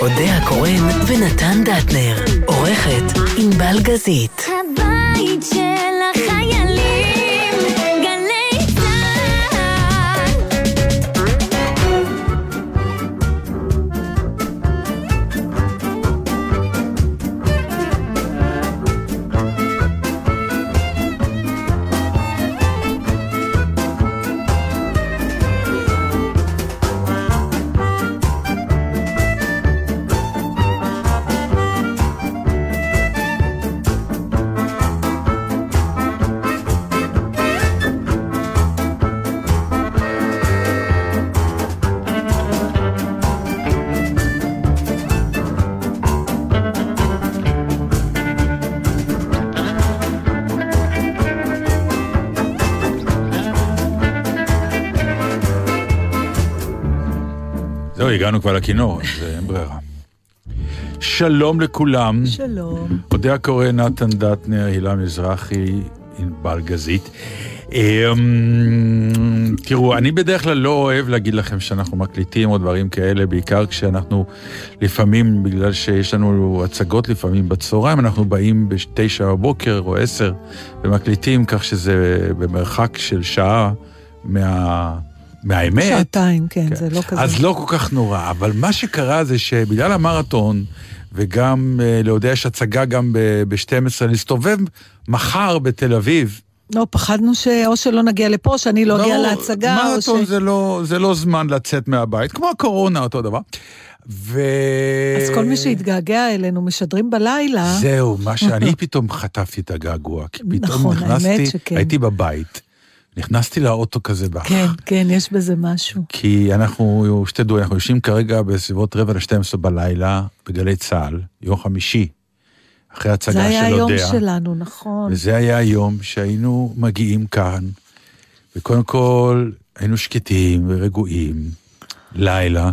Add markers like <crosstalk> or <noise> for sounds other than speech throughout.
אודה הקורן ונתן דטנר. עורכת ענבל גזית. הבית של זהו, הגענו כבר לכינור, אז אין ברירה. שלום לכולם. שלום. אודה הקורא נתן דטנר, הילה מזרחי, ענבל גזית. אמ, תראו, אני בדרך כלל לא אוהב להגיד לכם שאנחנו מקליטים או דברים כאלה, בעיקר כשאנחנו לפעמים, בגלל שיש לנו הצגות לפעמים בצהריים, אנחנו באים בתשע בבוקר או עשר ומקליטים, כך שזה במרחק של שעה מה... מהאמת. שעתיים, כן, כן. זה לא כזה. אז לא כל כך נורא, אבל מה שקרה זה שבגלל המרתון, וגם אה, להודיע יש הצגה גם ב-12, להסתובב מחר בתל אביב. לא, פחדנו שאו שלא נגיע לפה, שאני לא אגיע להצגה, או ש... מרתון זה לא, זה לא זמן לצאת מהבית, כמו הקורונה, אותו דבר. ו... אז כל מי שהתגעגע אלינו משדרים בלילה. זהו, מה שאני <laughs> פתאום חטפתי את הגעגוע, כי פתאום נכון, נכנסתי, שכן. הייתי בבית, נכנסתי לאוטו כזה באח. כן, כן, יש בזה משהו. כי אנחנו, שתדעו, אנחנו יושבים כרגע בסביבות רבע ל-12 בלילה בגלי צה"ל, יום חמישי, אחרי הצגה של זה אודיה. היה היום שלנו, נכון. וזה היה היום שהיינו מגיעים כאן, וקודם כל היינו שקטים ורגועים, לילה,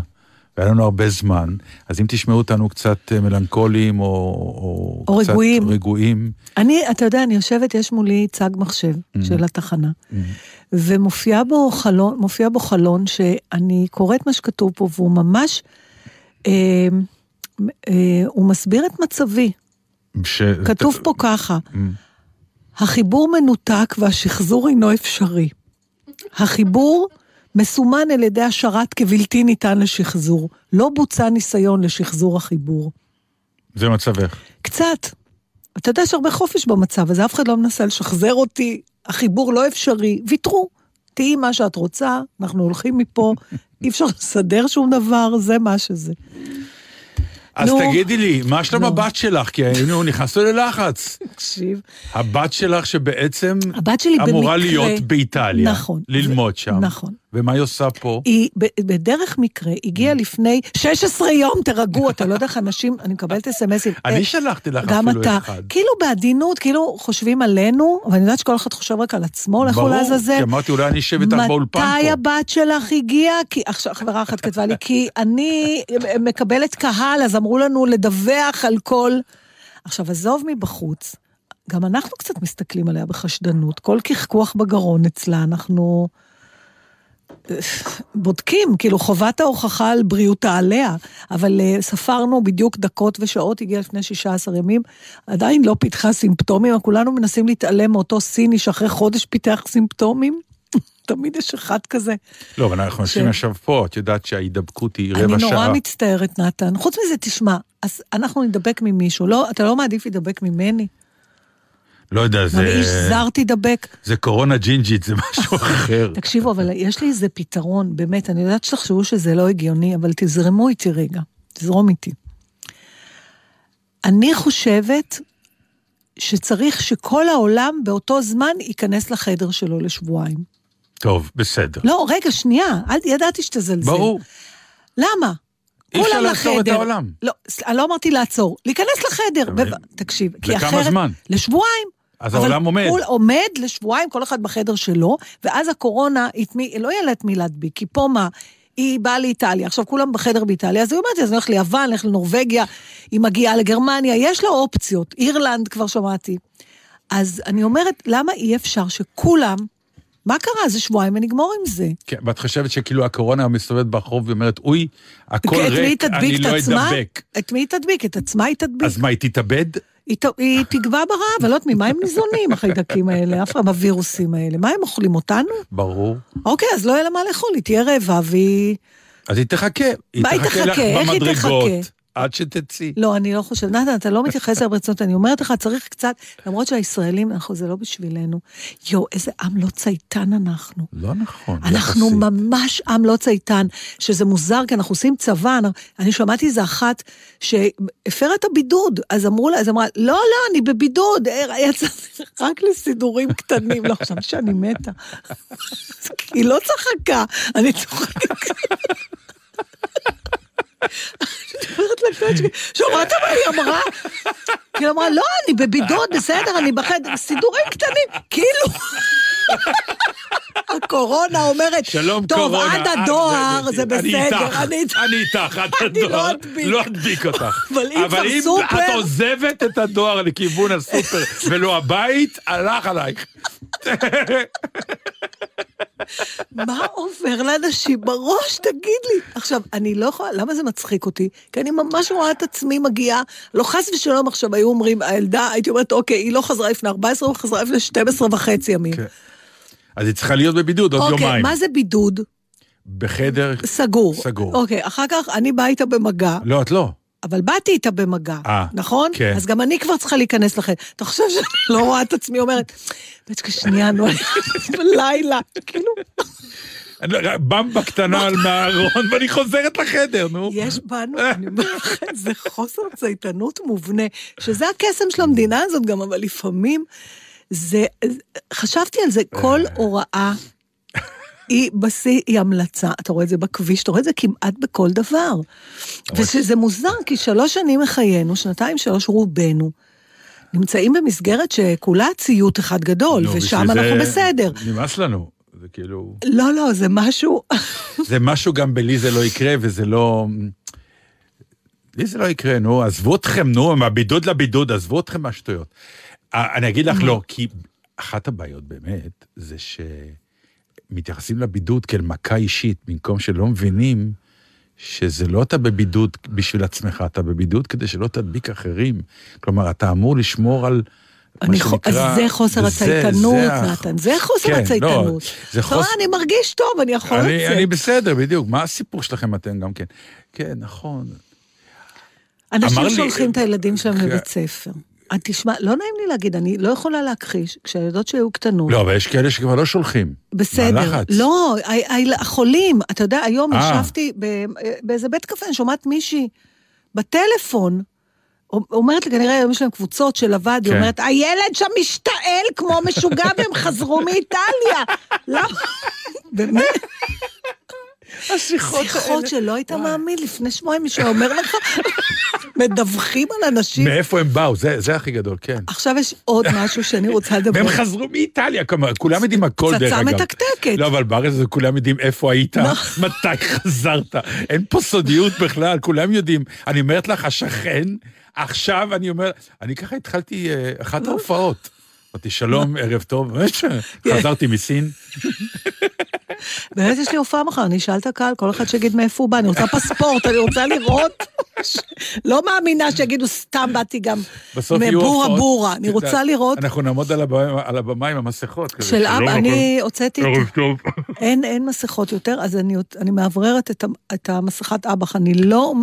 והיה לנו הרבה זמן, אז אם תשמעו אותנו קצת אה, מלנכוליים או, או, או קצת רגועים. רגועים, אני, אתה יודע, אני יושבת, יש מולי צג מחשב Mm. של התחנה, ומופיע בו חלון, בו חלון שאני קוראת מה שכתוב פה, והוא ממש, אה, אה, הוא מסביר את מצבי. ש... כתוב פה ככה, Mm. החיבור מנותק והשחזור אינו אפשרי. החיבור מסומן על ידי השרת כבלתי ניתן לשחזור. לא בוצע ניסיון לשחזור החיבור. זה מצבך. קצת. אתה יודע, יש הרבה חופש במצב הזה, אף אחד לא מנסה לשחזר אותי, החיבור לא אפשרי, ויתרו. תהיי מה שאת רוצה, אנחנו הולכים מפה, <laughs> אי אפשר לסדר שום דבר, זה מה שזה. אז נו. תגידי לי, מה שלום נו. הבת שלך? כי היינו, נכנסנו ללחץ. תקשיב. הבת שלך שבעצם הבת שלי אמורה במקרה- להיות באיטליה. נכון. ללמוד זה- שם. נכון. ומה היא עושה פה? היא בדרך מקרה הגיעה לפני 16 יום, תירגעו, אתה לא יודע איך אנשים, אני מקבלת אסמסים. <laughs> אני אה, שלחתי לך אפילו אתה, אחד. כאילו בעדינות, כאילו חושבים עלינו, ואני יודעת שכל אחד חושב רק על עצמו, לכו ברור, לעזאזל. כי אמרתי, אולי אני אשב איתך באולפן מתי פה. הבת שלך הגיעה? כי עכשיו חברה אחת כתבה לי, כי אני מקבלת קהל, אז אמרו לנו לדווח על כל... עכשיו, עזוב מבחוץ, גם אנחנו קצת מסתכלים עליה בחשדנות. כל קחקוח בגרון אצלה, אנחנו בודקים, כאילו חובת ההוכחה על בריאותה עליה, אבל אה, ספרנו בדיוק דקות ושעות, הגיעה לפני 16 ימים, עדיין לא פיתחה סימפטומים, כולנו מנסים להתעלם מאותו סיני שאחרי חודש פיתח סימפטומים. <laughs> תמיד יש אחד כזה. לא, אבל אנחנו ש- עכשיו פה, את יודעת שההידבקות היא אני רבע נורא שעה. מצטערת, נתן. חוץ מזה, תשמע, אז אנחנו נדבק ממישהו, לא, אתה לא מעדיף להידבק ממני? לא יודע, גם זה... איש זר תידבק? זה קורונה ג'ינג'ית, זה משהו <laughs> אחר. תקשיבו, אבל יש לי איזה פתרון, באמת, אני יודעת שתחשבו שזה לא הגיוני, אבל תזרמו איתי רגע, תזרום איתי. אני חושבת שצריך שכל העולם באותו זמן ייכנס לחדר שלו לשבועיים. טוב, בסדר. לא, רגע, שנייה, אל, ידעתי שתזלזל. ברור. למה? אי אפשר לעצור את לחדר. העולם. לא, אני לא אמרתי לעצור, להיכנס לחדר. תקשיב, כי לכמה אחרת... זמן? לשבועיים. אז אבל העולם עומד. כול עומד לשבועיים, כל אחד בחדר שלו, ואז הקורונה, את מי, לא יהיה לה את מי להדביק, כי פה מה? היא באה לאיטליה, עכשיו כולם בחדר באיטליה, אז היא אומרת, אז אני הולכת ליוון, אני הולכת לנורבגיה, היא מגיעה לגרמניה, יש לה אופציות, אירלנד כבר שמעתי. אז אני אומרת, למה אי אפשר שכולם מה קרה? זה שבועיים ונגמור עם זה. כן, ואת חושבת שכאילו הקורונה מסתובבת ברחוב ואומרת, אוי, הכל היא ריק? אני לא עצמה? אדבק. את מי היא תדביק? את עצמה היא תדביק. אז מה, היא תתאבד? היא, היא תגווע ברעב, אני לא יודעת ממה הם ניזונים, החיידקים האלה, אף פעם הווירוסים האלה. מה הם אוכלים אותנו? ברור. אוקיי, אז לא יהיה לה מה לאכול, היא תהיה רעבה והיא... אז היא תחכה. היא מה היא תחכה לך? איך היא במדרגות? עד שתצאי. לא, אני לא חושבת. נתן, אתה לא מתייחס ברצינות, אני אומרת לך, צריך קצת, למרות שהישראלים, אנחנו, זה לא בשבילנו. יואו, איזה עם לא צייתן אנחנו. לא נכון, אנחנו יחסית. ממש עם לא צייתן, שזה מוזר, כי אנחנו עושים צבא, אני- אני שמעתי איזה אחת שהפרה את הבידוד, אז אמרו לה, אז אמרה, לא, לא, אני בבידוד, יצאתי רק לסידורים קטנים, לא חשבתי שאני מתה. <laughs> היא לא צחקה, אני צוחקת. אני אומרת שלי, שמעת מה היא אמרה? היא אמרה, לא, אני בבידוד, בסדר, אני בחדר, סידורים קטנים, כאילו... הקורונה אומרת, שלום טוב, קורונה. עד אה, הדואר זה בסדר, אני איתך. אני איתך, עד אני לא הדואר. אדביק. לא אדביק אותך. אבל אם כבר אם סופר- את עוזבת את הדואר לכיוון הסופר <laughs> ולא הבית, הלך עלייך. מה עובר לאנשים בראש, תגיד לי. עכשיו, אני לא יכולה, למה זה מצחיק אותי? כי אני ממש רואה את עצמי מגיעה, לא חס ושלום עכשיו היו אומרים, הילדה, הייתי אומרת, אוקיי, היא לא חזרה לפני 14, היא חזרה לפני 12 וחצי ימים. כן. אז היא צריכה להיות בבידוד עוד אוקיי, יומיים. מה זה בידוד? בחדר... סגור. סגור. אוקיי, אחר כך אני באה איתה במגע, לא, את לא. אבל באתי איתה במגע, אה, נכון? כן. אז גם אני כבר צריכה להיכנס לכם. אתה חושב שאני לא רואה את עצמי אומרת, בצ'קה שנייה, נו, בלילה, כאילו, לא- במבה קטנה על מהארון, ואני חוזרת לחדר, נו. יש בנו, אני אומרת זה חוסר צייתנות מובנה, שזה הקסם של המדינה הזאת גם, אבל לפעמים זה, חשבתי על זה, כל הוראה היא בשיא, היא המלצה. אתה רואה את זה בכביש, אתה רואה את זה כמעט בכל דבר. ושזה מוזר, כי שלוש שנים מחיינו, שנתיים, שלוש, רובנו, נמצאים במסגרת שכולה ציות אחד גדול, נו, ושם אנחנו זה בסדר. נמאס לנו. זה כאילו... לא, לא, זה משהו... זה משהו גם בלי זה לא יקרה, וזה לא... לי זה לא יקרה, נו, עזבו אתכם, נו, מהבידוד לבידוד, עזבו אתכם מהשטויות. אה, אני אגיד לך לא, כי אחת הבעיות באמת, זה שמתייחסים לבידוד כאל מכה אישית, במקום שלא מבינים שזה לא אתה בבידוד בשביל עצמך, אתה בבידוד כדי שלא תדביק אחרים. כלומר, אתה אמור לשמור על... אני חו- שנקרא- אז זה חוסר הצייתנות, זה נתן, זה חוסר כן, לא, הצייתנות. זה אתה רואה, חוס- אני מרגיש טוב, אני יכול אני, לצאת. אני בסדר, בדיוק. מה הסיפור שלכם אתם גם כן? כן, נכון. אנשים אמר לי- שולחים את הילדים שלהם כן. לבית ספר. אה, תשמע, לא נעים לי להגיד, אני לא יכולה להכחיש, כשהילדות שלי היו קטנות, לא, אבל יש כאלה שכבר לא שולחים. בסדר. לא, החולים, אתה יודע, היום אה. ישבתי ב- באיזה בית קפה, אני שומעת מישהי בטלפון, אומרת לי, כנראה היום יש להם קבוצות של הוועד, היא כן. אומרת, הילד שם משתעל כמו משוגע והם חזרו מאיטליה. למה? באמת? השיחות שיחות שלא היית מאמין, לפני שבועיים מישהו אומר לך, מדווחים על אנשים. מאיפה הם באו? זה, זה הכי גדול, כן. עכשיו יש עוד משהו שאני רוצה <laughs> לדבר. והם חזרו מאיטליה, כלומר, כולם יודעים הכל דרך פצצה אגב. מתקתקת. לא, אבל בארץ הזה כולם יודעים איפה היית, <laughs> מתי חזרת. אין פה סודיות בכלל, כולם יודעים. אני אומרת לך, השכן, עכשיו אני אומר, אני ככה התחלתי אה, אחת ההופעות. אמרתי, שלום, ערב טוב, <laughs> חזרתי מסין. באמת יש לי הופעה מחר, אני אשאל את הקהל, כל אחד שיגיד מאיפה הוא בא, אני רוצה פספורט, אני רוצה לראות. לא מאמינה שיגידו, סתם באתי גם מבורה. בורה, אני רוצה לראות. אנחנו נעמוד על הבמה- עם המסכות. של אבא. אני הוצאתי, את- ערב טוב. אין, אין מסכות יותר, אז אני, אני מאווררת את, המסכת אב"ח, אני לא,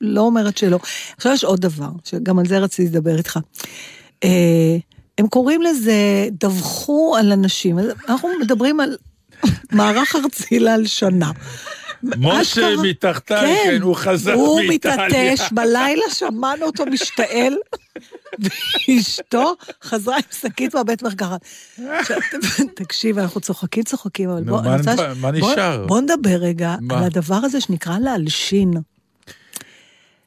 לא אומרת שלא. עכשיו יש עוד דבר, שגם על זה רציתי לדבר איתך. אה, הם קוראים לזה, דווחו על אנשים, אנחנו מדברים על מערך ארצי להלשנה. משה אשכרה- מתחתיי, כן, הוא חזר הוא מאיטליה. מתעטש, בלילה שמענו אותו משתעל, ואשתו חזרה עם שקית מהבית מרקחת. תקשיב, אנחנו צוחקים, צוחקים, אבל בוא, מה רוצה... בוא- נשאר? בוא נדבר רגע מה? על הדבר הזה שנקרא להלשין.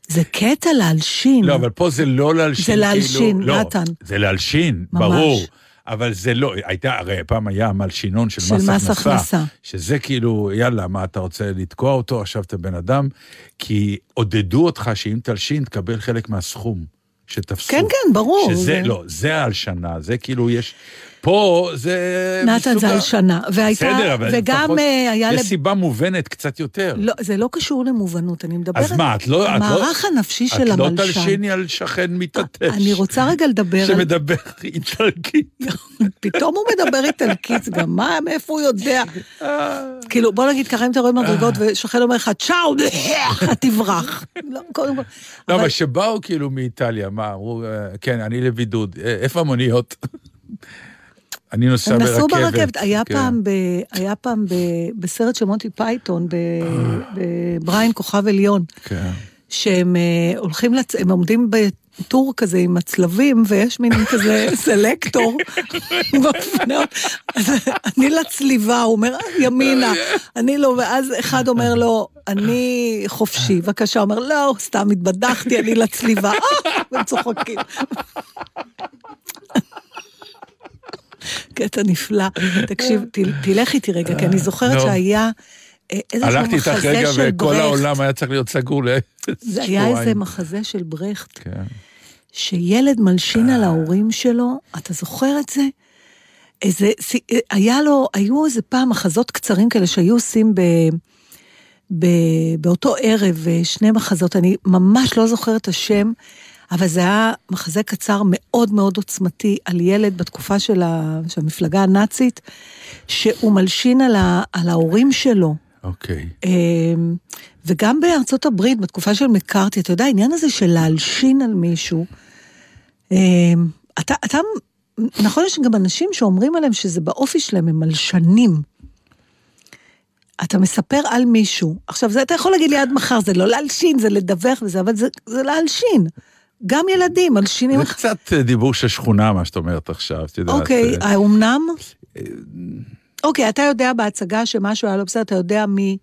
זה קטע להלשין. לא, אבל פה זה לא להלשין. זה להלשין, כאילו, נתן. לא, זה להלשין, ממש. ברור. אבל זה לא, הייתה, הרי פעם היה מלשינון של, של מס, מס הכנסה, הכנסה. שזה כאילו, יאללה, מה אתה רוצה לתקוע אותו, עכשיו אתה בן אדם, כי עודדו אותך שאם תלשין, תקבל חלק מהסכום שתפסו. כן, כן, ברור. שזה, זה- לא, זה ההלשנה, זה כאילו יש, פה זה... נתן זה מסוג ה- הלשנה. והייתה, בסדר, אבל וגם לפחות אה, היה... יש לב- סיבה מובנת קצת יותר. לא, זה לא קשור למובנות, אני מדברת... אז מה, את לא... את לא- המערך הנפשי של את לא המלשן. תלשיני על שכן מתעטש. אני רוצה רגע לדבר על... שמדבר איטלקית. <laughs> פתאום הוא מדבר איטלקית גם, מה, מאיפה הוא יודע? כאילו, בוא נגיד ככה, אם אתה רואה מדרגות ושכן אומר לך, צ'או, <laughs> תברח. לא, קודם כל. לא, אבל- שבאו כאילו מאיטליה, מה, אמרו, אה, כן, אני לבידוד, אה, איפה המוניות? אני נוסע הם ברכבת. נסעו ברכבת, היה כן. פעם, ב, היה פעם ב, בסרט של מונטי פייתון, ב- בבריאן כוכב עליון, כן. שהם אה, הולכים, לצ... הם עומדים בטור כזה עם הצלבים, ויש מין כזה <laughs> סלקטור. אז אני לצליבה, הוא אומר, "אה, ימינה, אני לא, ואז אחד אומר לו, אני חופשי, בבקשה, הוא אומר, לא, סתם התבדחתי, אני לצליבה, אה, והם צוחקים. קטע נפלא. תקשיב, <laughs> תל- תלך איתי רגע, כי אני זוכרת נו. שהיה אה, איזשהו הלכתי איתך מחזה רגע של וכל ברכט. העולם היה צריך להיות סגור זה היה לשבועיים. איזה מחזה של ברכט, כן. שילד מלשין על ההורים שלו, אתה זוכר את זה? איזה, היה לו, היו איזה פעם מחזות קצרים כאלה שהיו עושים ב, ב, באותו ערב, אה, שני מחזות, אני ממש לא זוכרת את השם, אבל זה היה מחזה קצר מאוד מאוד עוצמתי על ילד בתקופה של, ה, של המפלגה הנאצית, שהוא מלשין על, ה, על ההורים שלו. אוקיי. אמ, וגם בארצות הברית, בתקופה של מקארתי, אתה יודע, העניין הזה של להלשין על מישהו, אמ, אתה, אתה, נכון, יש גם אנשים שאומרים עליהם שזה באופי שלהם, הם מלשנים. אתה מספר על מישהו, עכשיו, זה אתה יכול להגיד לי עד מחר, זה לא להלשין, זה לדווח וזה, אבל זה, זה להלשין. גם ילדים מלשינים. זה קצת אה, דיבור של שכונה, מה שאת אומרת עכשיו, את יודעת. אוקיי, אה, האומנם? אוקיי, אתה יודע בהצגה שמשהו היה לא בסדר, אתה יודע מי...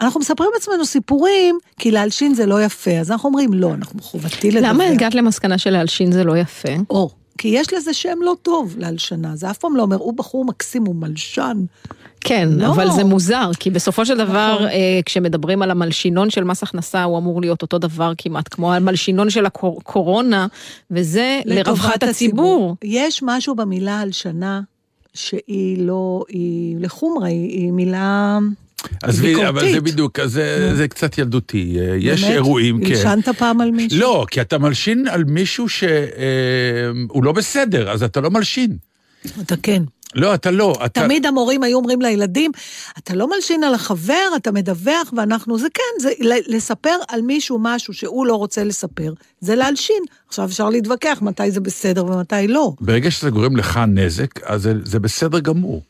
אנחנו מספרים לעצמנו סיפורים, כי להלשין זה לא יפה, אז אנחנו אומרים, לא, אנחנו חובתי לדבר. למה הגעת למסקנה שלהלשין זה לא יפה? או, כי יש לזה שם לא טוב להלשנה, זה אף פעם לא אומר, הוא בחור מקסים, הוא מלשן. כן, לא. אבל זה מוזר, כי בסופו של דבר, נכון. אה, כשמדברים על המלשינון של מס הכנסה, הוא אמור להיות אותו דבר כמעט, כמו המלשינון של הקורונה, וזה לרווחת לטובת הציבור. יש משהו במילה הלשנה שהיא לא, היא לחומרה, היא, היא מילה עזבי, אבל זה. בדיוק, אז זה זה קצת ילדותי. אה, יש באמת? אירועים, כן. הלשנת פעם על מישהו? לא, כי אתה מלשין על מישהו שהוא לא בסדר, אז אתה לא מלשין. אתה כן. לא, אתה לא. אתה... תמיד המורים היו אומרים לילדים, אתה לא מלשין על החבר, אתה מדווח, ואנחנו, זה כן, זה לספר על מישהו משהו שהוא לא רוצה לספר, זה להלשין. עכשיו אפשר להתווכח מתי זה בסדר ומתי לא. ברגע שזה גורם לך נזק, אז זה, זה בסדר גמור.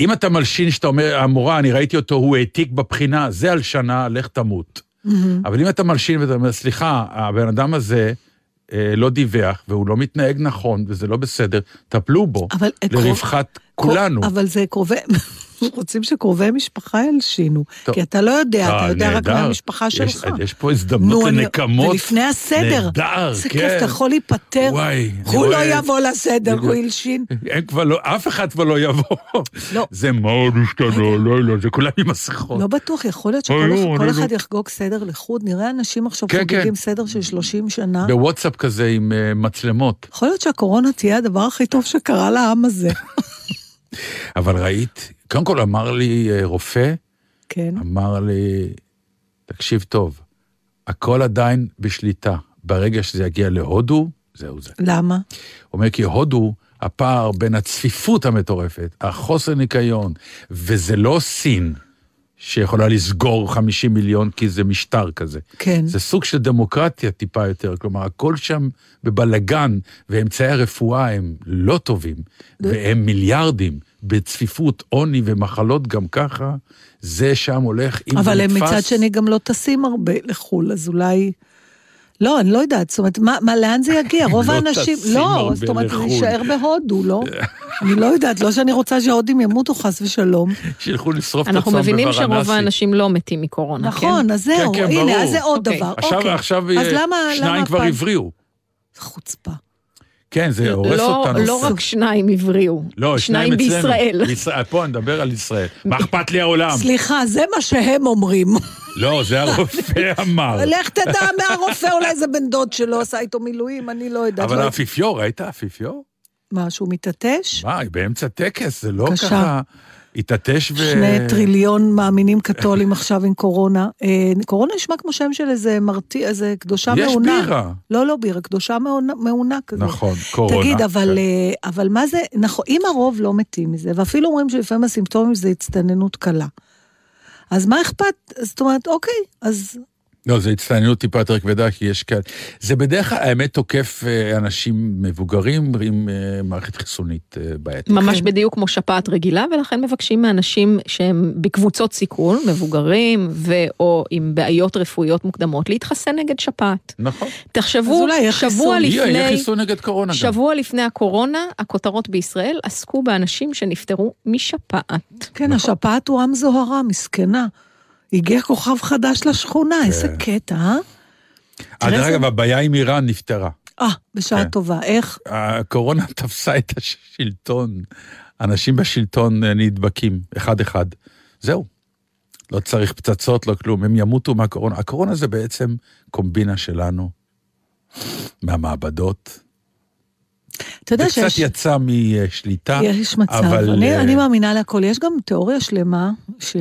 אם אתה מלשין שאתה אומר, המורה, אני ראיתי אותו, הוא העתיק בבחינה, זה הלשנה, לך תמות. אבל אם אתה מלשין ואתה אומר, סליחה, הבן אדם הזה לא דיווח, והוא לא מתנהג נכון, וזה לא בסדר, טפלו בו, אבל לרווחת כולנו. אבל זה קרובי, <laughs> רוצים שקרובי משפחה ילשינו. טוב. כי אתה לא יודע, אתה אה, יודע רק נהדר. מהמשפחה יש- שלך. יש פה הזדמנות נו, לנקמות. ולפני הסדר. נהדר, איזה כן. כיף, אתה יכול להיפטר. וואי, הוא לא יבוא לסדר. הוא הלשין. הם כבר לא, אף אחד כבר לא יבוא. לא. זה מאוד השתנה, לא, לא, זה כולם עם מסכות. לא בטוח, יכול להיות שכל אחד- נו, כל אני אחד לא- יחגוג סדר לחוד. נראה אנשים עכשיו כן, חוגגים כן. סדר של 30 שנה. בוואטסאפ כזה עם אה, מצלמות. יכול להיות שהקורונה תהיה הדבר הכי טוב שקרה לעם הזה. <laughs> אבל ראית, קודם כל אמר לי אה, רופא, כן. אמר לי, תקשיב טוב, הכל עדיין בשליטה. ברגע שזה יגיע להודו, זהו זה. למה? הוא אומר, כי הודו, הפער בין הצפיפות המטורפת, החוסר ניקיון, וזה לא סין שיכולה לסגור 50 מיליון כי זה משטר כזה. כן. זה סוג של דמוקרטיה טיפה יותר, כלומר, הכל שם בבלגן, ואמצעי הרפואה הם לא טובים, והם מיליארדים בצפיפות, עוני ומחלות גם ככה, זה שם הולך, אם אבל זה הם נתפס... מצד שני גם לא טסים הרבה לחו"ל, אז אולי... לא, אני לא יודעת, זאת אומרת, מה, מה, לאן זה יגיע? <laughs> רוב לא האנשים... לא, זאת אומרת, זה לחו"ל. יישאר בהודו, לא? <laughs> אני לא יודעת, לא שאני רוצה שההודים ימותו חס ושלום. שילכו לשרוף את אנחנו עצמם מבינים שרוב. האנשים לא מתים מקורונה, כן? נכון, אז זהו, כן, הנה, ברור. אז זה עוד אוקיי. דבר. עכשיו, אוקיי. עכשיו אה, שניים כבר הבריאו. חוצפה. כן, זה הורס לא, אותנו. לא רק שניים הבריאו, לא, שניים אצלנו. בישראל. בישראל. פה אני מדבר על ישראל. מה אכפת לי העולם? סליחה, זה מה שהם אומרים. לא, זה הרופא <laughs> אמר. לך תדע מהרופא, אולי זה בן דוד שלו עשה איתו מילואים, אני לא יודעת. אבל לא- האפיפיור, ראית האפיפיור? מה, שהוא מתעטש? מה, היא באמצע טקס, זה לא. ככה... התעטש ו... שני טריליון מאמינים קתולים עכשיו עם קורונה. אה, קורונה נשמע כמו שם של איזה מרתיע, איזה קדושה יש מעונה. בירה. לא, לא בירה, קדושה מעונה, מעונה כזאת. נכון, קורונה. תגיד, אבל, כן. אה, אבל מה זה, נכון, אם הרוב לא מתים מזה, ואפילו אומרים שלפעמים הסימפטומים זה הצטננות קלה, אז מה אכפת? זאת אומרת, אוקיי, אז לא, זו הצטיינות טיפה יותר כבדה, כי יש כאלה... זה בדרך כלל, האמת, תוקף אה, אנשים מבוגרים עם אה, מערכת חיסונית אה, בעייתית. ממש כן. בדיוק כמו שפעת רגילה, ולכן מבקשים מאנשים שהם בקבוצות סיכון, מבוגרים ו/או עם בעיות רפואיות מוקדמות, להתחסן נגד שפעת. נכון. תחשבו, שבוע חיסון. יהיה יהיה לפני, חיסון נגד קורונה גם. שבוע לפני הקורונה, הכותרות בישראל עסקו באנשים שנפטרו משפעת. כן, נכון. השפעת הוא עם זוהרה, מסכנה. הגיע כוכב חדש לשכונה, כן. איזה קטע, אה? אה, דרך אגב, הבעיה עם איראן נפתרה. אה, בשעה כן. טובה. איך? הקורונה <laughs> תפסה את השלטון. אנשים בשלטון אה, נדבקים, אחד-אחד. זהו. לא צריך פצצות, לא כלום, הם ימותו מהקורונה. הקורונה זה בעצם קומבינה שלנו, מהמעבדות. אתה יודע זה קצת שיש... יצא משליטה, יש מצב, אבל... אני, אה, אני מאמינה להכל. יש גם תיאוריה שלמה, ש...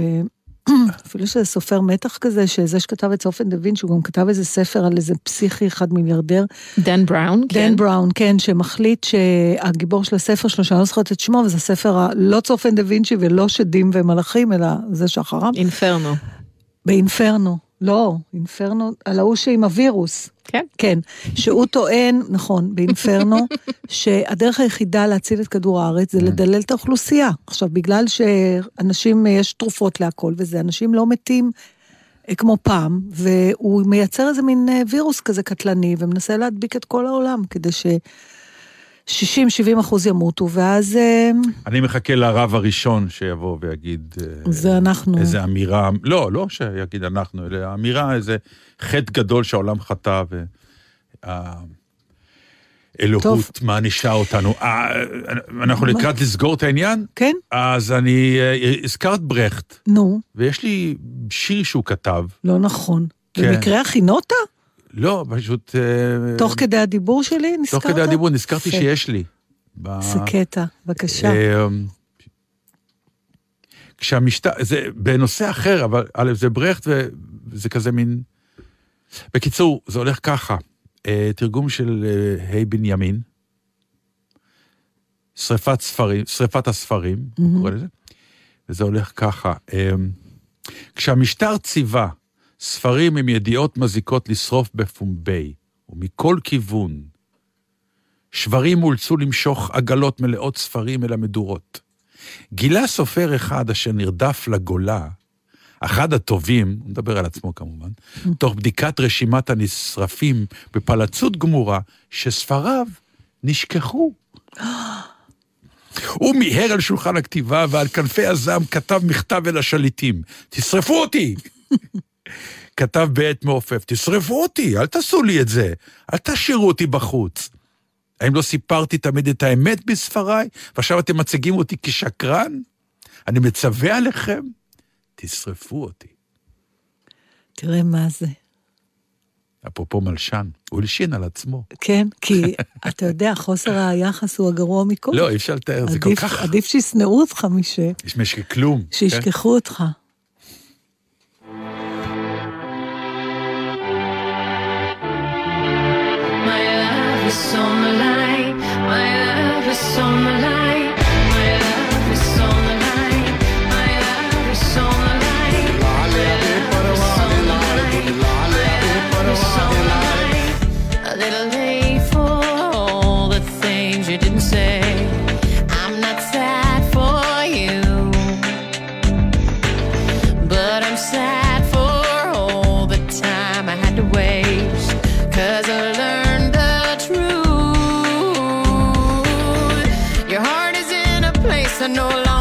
אפילו שזה סופר מתח כזה, שזה שכתב את צופן דה וינצ'י, הוא גם כתב איזה ספר על איזה פסיכי אחד מיליארדר. דן בראון, כן. דן בראון, כן, שמחליט שהגיבור של הספר שלו, שאני לא זוכרת את שמו, וזה ספר ה- לא צופן דה וינצ'י ולא שדים ומלאכים, אלא זה שאחריו, אינפרנו. באינפרנו. לא, אינפרנו, על ההוא שעם הווירוס. כן. כן, שהוא טוען, נכון, באינפרנו, <laughs> שהדרך היחידה להציל את כדור הארץ זה לדלל את האוכלוסייה. עכשיו, בגלל שאנשים, יש תרופות להכל וזה, אנשים לא מתים אה, כמו פעם, והוא מייצר איזה מין אה, וירוס כזה קטלני, ומנסה להדביק את כל העולם, כדי ש... 60-70 אחוז ימותו, ואז אה, אני מחכה לרב הראשון שיבוא ויגיד... אה, זה אנחנו. איזה אמירה, לא, לא שיגיד אנחנו, אלא אמירה, איזה חטא גדול שהעולם חטא, והאלוהות. מענישה אותנו. אה, אנחנו לקראת לסגור את העניין? כן, אז אני, אה, הזכרת ברכט, נו, ויש לי שיר שהוא כתב, לא נכון. כן. במקרה הכינותה? לא, פשוט... אה, תוך כדי הדיבור שלי נזכרת? תוך כדי הדיבור נזכרתי. שיש לי. זה קטע, בבקשה. אה, כשהמשטר, זה בנושא אחר, אבל א', זה ברכט וזה כזה מין... בקיצור, זה הולך ככה, אה, תרגום של היי בנימין, שריפת ספרים, שריפת הספרים, הוא מהמם. קורא לזה, וזה הולך ככה, כשהמשטר ציווה ספרים עם ידיעות מזיקות לשרוף בפומבי, ומכל כיוון, שברים אולצו למשוך עגלות מלאות ספרים אל המדורות. גילה סופר אחד אשר נרדף לגולה, אחד הטובים, הוא מדבר על עצמו כמובן, תוך בדיקת רשימת הנשרפים בפלצות גמורה, שספריו נשכחו. הוא מיהר על שולחן הכתיבה ועל כנפי הזעם כתב מכתב אל השליטים, תשרפו אותי! כתב בעת מעופף, תשרפו אותי, אל תעשו לי את זה, אל תשאירו אותי בחוץ. האם לא סיפרתי תמיד את האמת בספריי, ועכשיו אתם מציגים אותי כשקרן? אני מצווה עליכם, תשרפו אותי. תראה מה זה. אפרופו מלשן, הוא הלשין על עצמו. כן, כי <laughs> אתה יודע, חוסר היחס הוא הגרוע מכל. לא, אי אפשר לתאר, זה כל כך... עדיף שישנאו אותך מש... יש משקי כלום. כן? שישכחו אותך. Is on the line. My love is on the line. No longer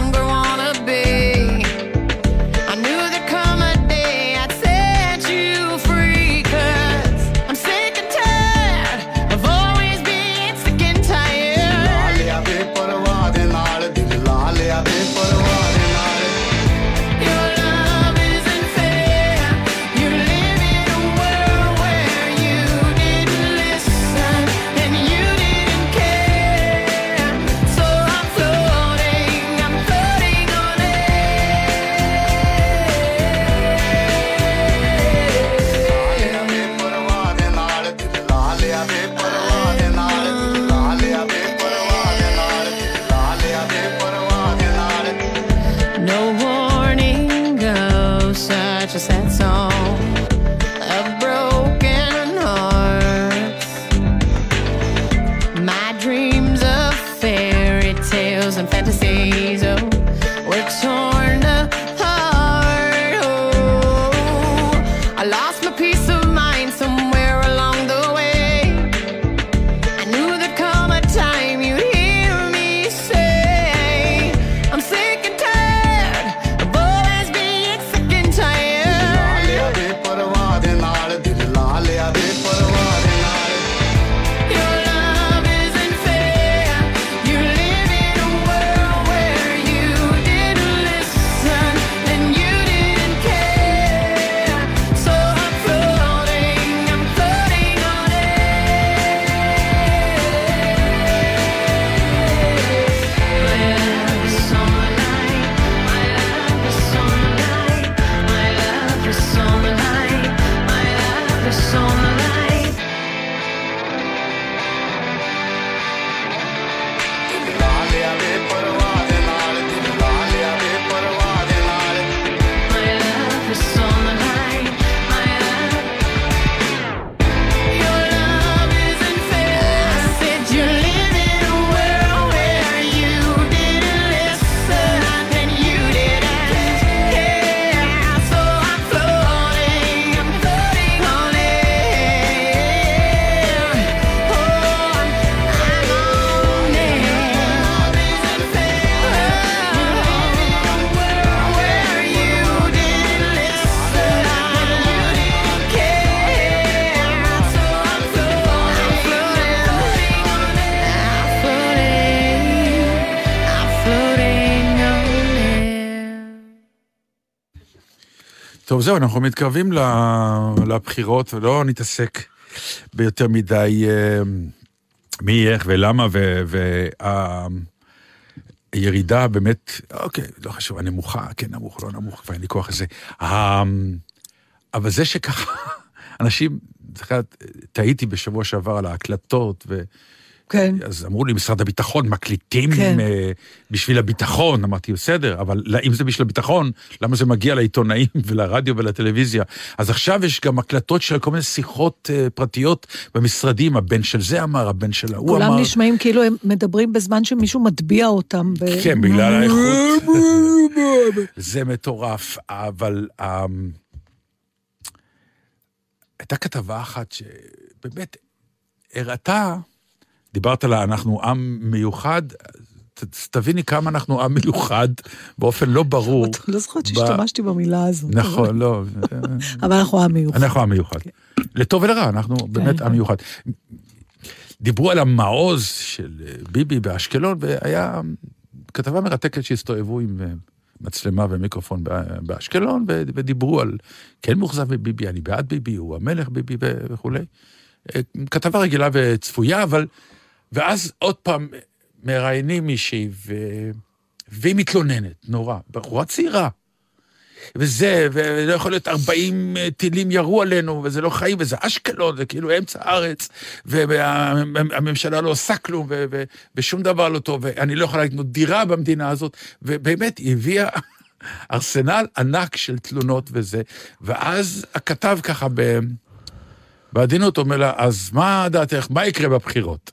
זהו, אנחנו מתקרבים לבחירות, ולא נתעסק ביותר מדי אה, מי, איך ולמה, והירידה באמת, אוקיי, לא חשוב, הנמוכה, כן, נמוך, לא נמוך, כבר אין לי כוח לזה. ה- אבל זה שככה, <laughs> אנשים, לדעת, טעיתי בשבוע שעבר על ההקלטות, ו... כן. אז אמרו לי, משרד הביטחון, מקליטים כן. אה, בשביל הביטחון. אמרתי, בסדר, אבל לא- אם זה בשביל הביטחון, למה זה מגיע לעיתונאים <laughs> ולרדיו ולטלוויזיה? אז עכשיו יש גם הקלטות של כל מיני שיחות אה, פרטיות במשרדים, הבן של זה אמר, הבן של ההוא אמר. כולם נשמעים כאילו הם מדברים בזמן שמישהו מטביע אותם. ב- כן, בגלל האיכות. <laughs> זה מטורף, אבל אמ, הייתה כתבה אחת שבאמת הראתה, דיברת על אנחנו עם מיוחד, תביני כמה אנחנו עם מיוחד באופן לא ברור. <laughs> לא זוכרת שהשתמשתי במילה הזאת. נכון, לא. <laughs> אבל אנחנו עם מיוחד. אנחנו עם מיוחד. לטוב ולרע, אנחנו באמת כן. עם מיוחד. דיברו על המעוז של אה, ביבי באשקלון, והיה כתבה מרתקת שהסתובבו עם אה, מצלמה ומיקרופון באשקלון, ודיברו על כן מאוכזב מביבי, אני בעד ביבי, הוא המלך ביבי וכולי. אה, כתבה רגילה וצפויה, אבל... ואז עוד פעם מראיינים מישהי, ו... והיא מתלוננת, נורא. בחורה צעירה. וזה, ולא יכול להיות 40 טילים ירו עלינו, וזה לא חיים, וזה אשקלון, זה כאילו אמצע הארץ, והממשלה לא עושה כלום, ושום דבר לא טוב, ואני לא יכולה לקנות דירה במדינה הזאת, ובאמת, היא הביאה ארסנל ענק של תלונות וזה, ואז הכתב ככה. בעדינות אומר לה, אז מה דעתך, מה יקרה בבחירות?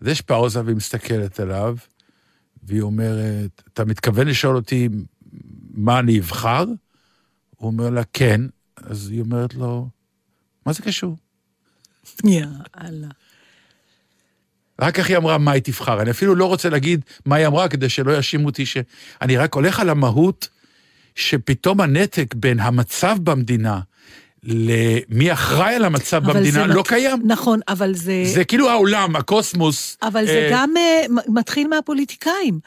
אז יש פאוזה והיא מסתכלת עליו, והיא אומרת, אתה מתכוון לשאול אותי מה אני אבחר? הוא אומר לה, כן. אז היא אומרת לו, מה זה קשור? יאללה. רק כך היא אמרה מה היא תבחר. אני אפילו לא רוצה להגיד מה היא אמרה, כדי שלא יאשימו אותי ש... אני רק הולך על המהות, שפתאום הנתק בין המצב במדינה למי אחראי על המצב במדינה זה לא מת- קיים. נכון, אבל זה... זה כאילו העולם, הקוסמוס. אבל זה אה, גם אה, מתחיל מהפוליטיקאים.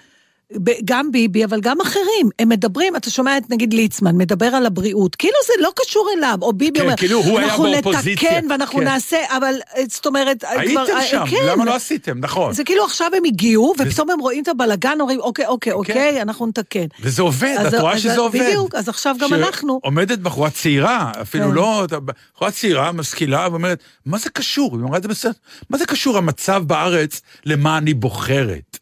גם ביבי, אבל גם אחרים. הם מדברים, אתה שומע את נגיד ליצמן, מדבר על הבריאות, כאילו זה לא קשור אליו, או ביבי כן, אומר, כאילו הוא היה אנחנו באופוזיציה." נתקן ואנחנו כן. נעשה, אבל זאת אומרת, הייתם כבר, אה, שם, כן. למה לא עשיתם? נכון. זה כאילו עכשיו הם הגיעו, ופתאום הם רואים את הבלגן, אומרים, אוקיי, אוקיי, כן. אוקיי, אנחנו נתקן. וזה עובד, אז- את רואה אז- שזה עובד. בדיוק, אז עכשיו גם אנחנו. שעומדת בחורה צעירה, אפילו כן. לא, בחורה צעירה, משכילה, ואומרת, מה זה קשור? היא אמרה את זה בסדר, מה זה קשור המצב בארץ למה אני בוחרת?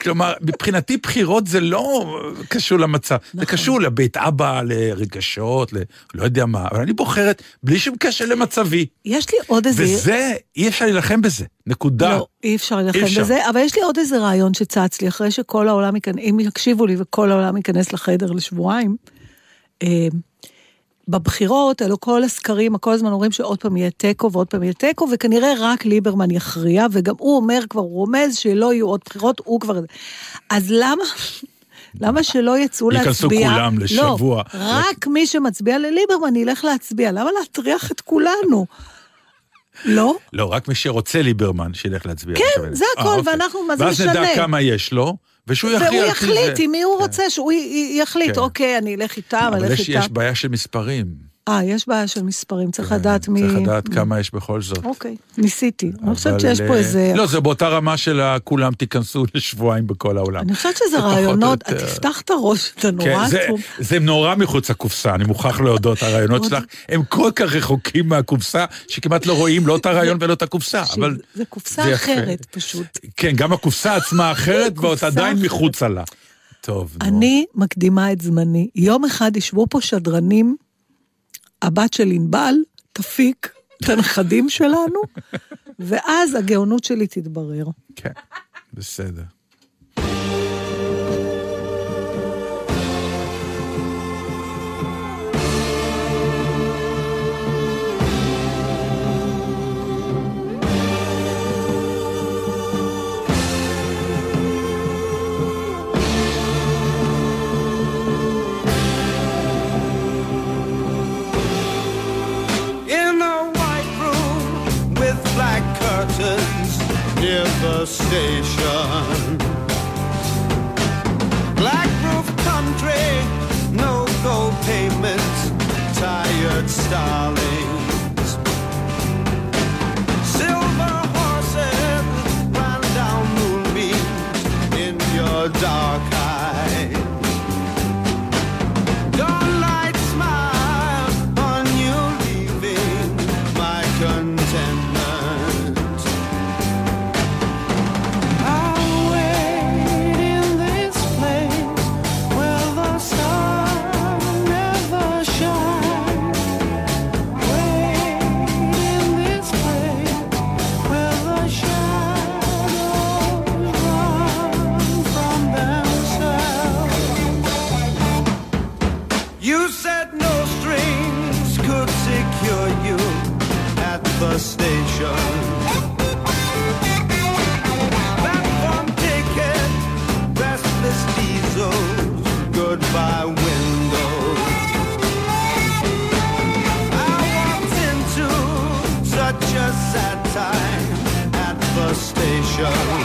כלומר, מבחינתי בחירות זה לא קשור למצב, זה נכון. קשור לבית אבא, לרגשות, ל... לא יודע מה, אבל אני בוחרת בלי שום קשר למצבי. יש לי עוד איזה... וזה, אי אפשר להילחם בזה, נקודה. לא, אי אפשר להילחם אי. בזה, אבל יש לי עוד איזה רעיון שצץ לי, אחרי שכל העולם ייכנס, אם יקשיבו לי וכל העולם ייכנס לחדר לשבועיים, אה, בבחירות, אלו כל הסקרים, כל הזמן אומרים שעוד פעם יהיה תיקו ועוד פעם יהיה תיקו, וכנראה רק ליברמן יכריע, וגם הוא אומר כבר, הוא רומז שלא יהיו עוד בחירות, הוא כבר... אז למה... למה שלא יצאו ייכנסו להצביע? כולם לשבוע. לא, רק מי שמצביע לליברמן ילך להצביע. למה להטריח את כולנו? לא? לא, רק מי שרוצה ליברמן, שילך להצביע. כן. זה אה, הכל, אוקיי. ואנחנו, מה זה ואז משנה? נדע כמה יש לו, ושהוא יכריע. והוא יחליט. עם מי הוא כן. רוצה, שהוא יחליט, כן. אוקיי, אני אלך איתם, אבל אלך איתם. יש בעיה של מספרים. אה, יש בעיה של מספרים, צריך לדעת מי... צריך לדעת כמה יש בכל זאת. אוקיי, ניסיתי. אני חושבת שיש פה אה, איזה... לא, זה באותה רמה של כולם תיכנסו <laughs> לשבועיים בכל העולם. אני חושבת שזה רעיונות. תפתח את הראש, אתה נורא כן, זה, עצוב. זה נורא מחוץ לקופסה, אני מוכרח להודות, הרעיונות. שלך הם כל כך רחוקים מהקופסה, שכמעט לא רואים לא את הרעיון ולא את הקופסה, אבל... זה קופסה. אחרת פשוט. כן, גם הקופסה עצמה <laughs> אחרת, ועוד עדיין. מחוצה לה. טוב, נו. אני מקדימה את זמני. יום אחד ישבו פה שדרנים, הבת של ענבל תפיק את הנכדים שלנו, ואז הגאונות שלי תתברר. כן, בסדר. devastation. Black roof country, no gold payments, tired starlings. the station. goodbye windows. I walked into such a sad time at the station.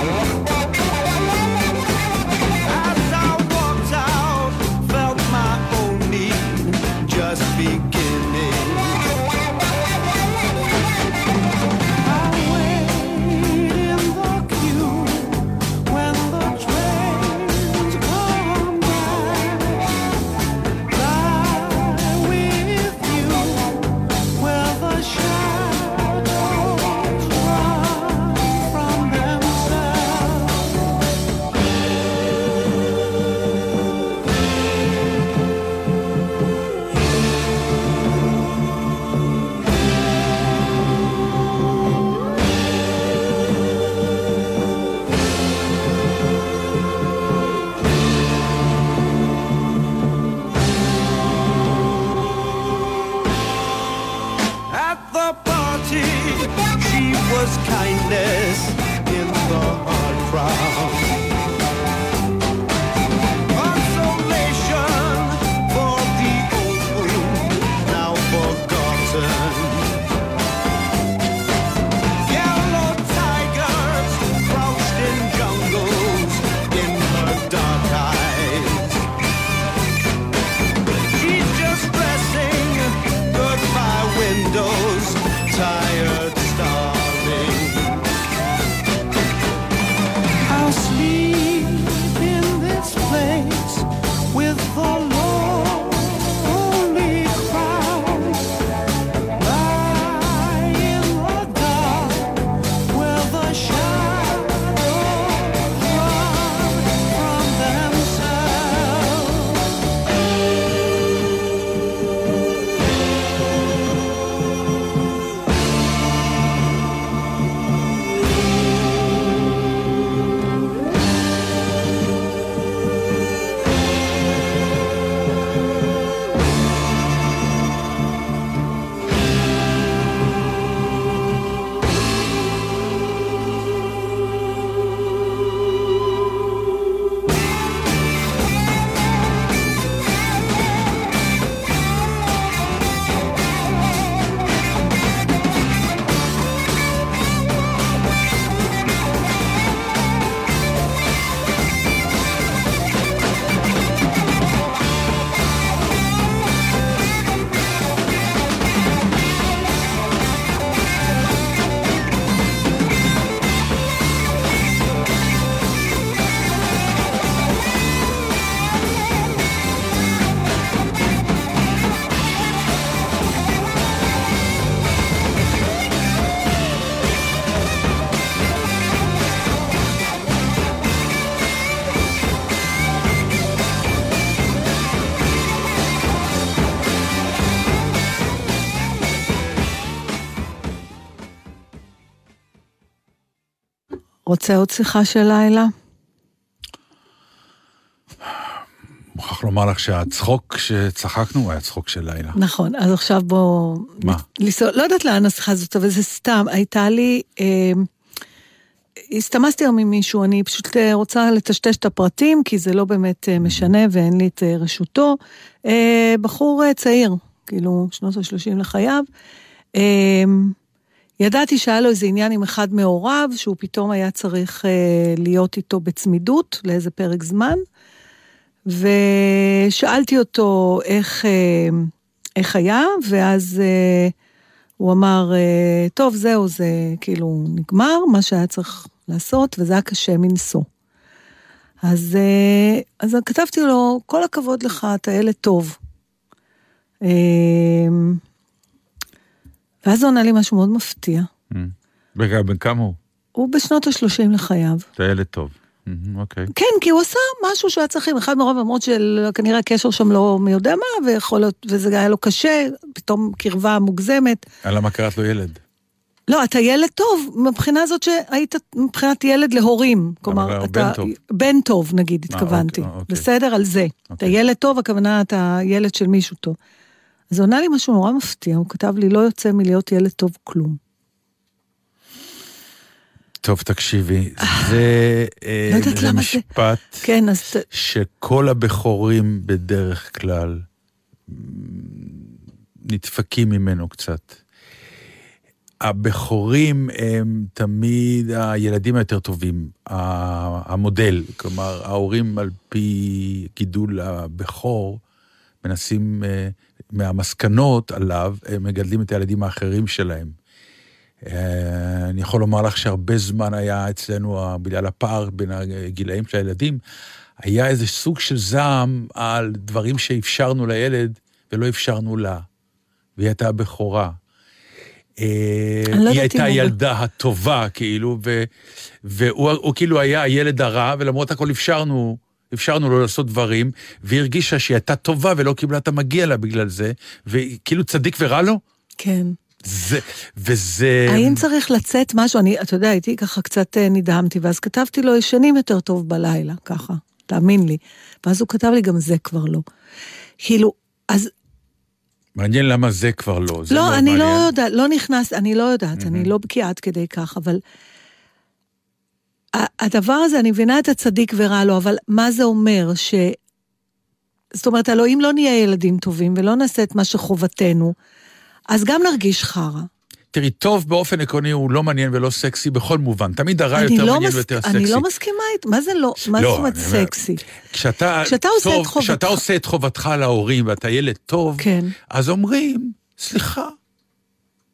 רוצה עוד שיחה של לילה? מוכרח לומר לך שהצחוק שצחקנו היה צחוק של לילה. נכון, אז עכשיו בוא... מה? לסוע, לא יודעת לאן השיחה הזאת, אבל זה סתם. הייתה לי... אה, הסתמסתי היום עם מישהו, אני פשוט אה, רוצה לטשטש את הפרטים, כי זה לא באמת אה, משנה mm. ואין לי את אה, רשותו. אה, בחור צעיר, כאילו, שנות ה-30 לחייו. אה, ידעתי שהיה לו איזה עניין עם אחד מהוריו, שהוא פתאום היה צריך אה, להיות איתו בצמידות לאיזה פרק זמן, ושאלתי אותו איך, אה, איך היה, ואז אה, הוא אמר, אה, טוב, זהו, זה כאילו נגמר, מה שהיה צריך לעשות, וזה היה קשה מנשוא. אז, אה, אז כתבתי לו, כל הכבוד לך, אתה ילד טוב. אה, ואז הוא ענה לי משהו מאוד מפתיע. רגע, בן כמה הוא? הוא בשנות ה-30 לחייו. אתה ילד טוב. מהמם, אוקיי. כן, כי הוא עשה משהו שהיה צריך, אחד מרוב למרות שכנראה הקשר שם לא מי יודע מה, ויכול להיות, וזה היה לו קשה, פתאום קרבה מוגזמת. למה קראת לו ילד? לא, אתה ילד טוב, מבחינה זאת שהיית מבחינת ילד להורים. כלומר, אתה... בן טוב. בן טוב, נגיד, אה, התכוונתי. אוקיי, אוקיי. בסדר? על זה. אתה אוקיי. ילד טוב, הכוונה, אתה ילד של מישהו טוב. אז הוא ענה לי משהו נורא מפתיע, הוא כתב לי, לא יוצא מלהיות ילד טוב כלום. טוב, תקשיבי, זה אה, לא זה למה זה- משפט כן, אז שכל הבכורים בדרך כלל נדפקים ממנו קצת. הבכורים הם תמיד הילדים היותר טובים, המודל, כלומר, ההורים על פי גידול הבכור מנסים, אה, מהמסקנות עליו, הם מגדלים את הילדים האחרים שלהם. אה, אני יכול לומר לך שהרבה זמן היה אצלנו, בגלל הפער בין הגילאים של הילדים, היה איזה סוג של זעם על דברים שאפשרנו לילד ולא אפשרנו לה. והיא הייתה הבכורה. אה, לא היא הייתה הילדה הטובה, כאילו, והוא הוא כאילו היה הילד הרע, ולמרות הכל אפשרנו, אפשרנו לו לעשות דברים, והיא הרגישה שהיא הייתה טובה ולא קיבלה את המגיע לה בגלל זה, וכאילו צדיק ורע לו? כן. זה, וזה... האם צריך לצאת משהו? אני, אתה יודע, הייתי ככה קצת אה, נדהמתי, ואז כתבתי לו, ישנים יותר טוב בלילה, ככה, תאמין לי. ואז הוא כתב לי, גם זה כבר לא. כאילו, אז מעניין למה זה כבר לא. זה לא, מאוד אני לא מעניין. יודעת, לא נכנס, אני לא יודעת, אני לא בקיאה עד כדי כך, אבל... הדבר הזה, אני מבינה את הצדיק ורע לו, אבל מה זה אומר? ש... זאת אומרת, הלוא אם לא נהיה ילדים טובים ולא נעשה את מה שחובתנו, אז גם נרגיש חרא. תראי, טוב באופן עקרוני הוא לא מעניין ולא סקסי בכל מובן. תמיד הרע יותר לא מעניין מס- ויותר סקסי. אני לא מסכימה איתו, מה זה לא, מה לא, זאת אומרת סקסי? כשאתה, כשאתה עושה טוב, את חובתך- כשאתה עושה את חובתך להורים ואתה ילד טוב, כן. אז אומרים, סליחה,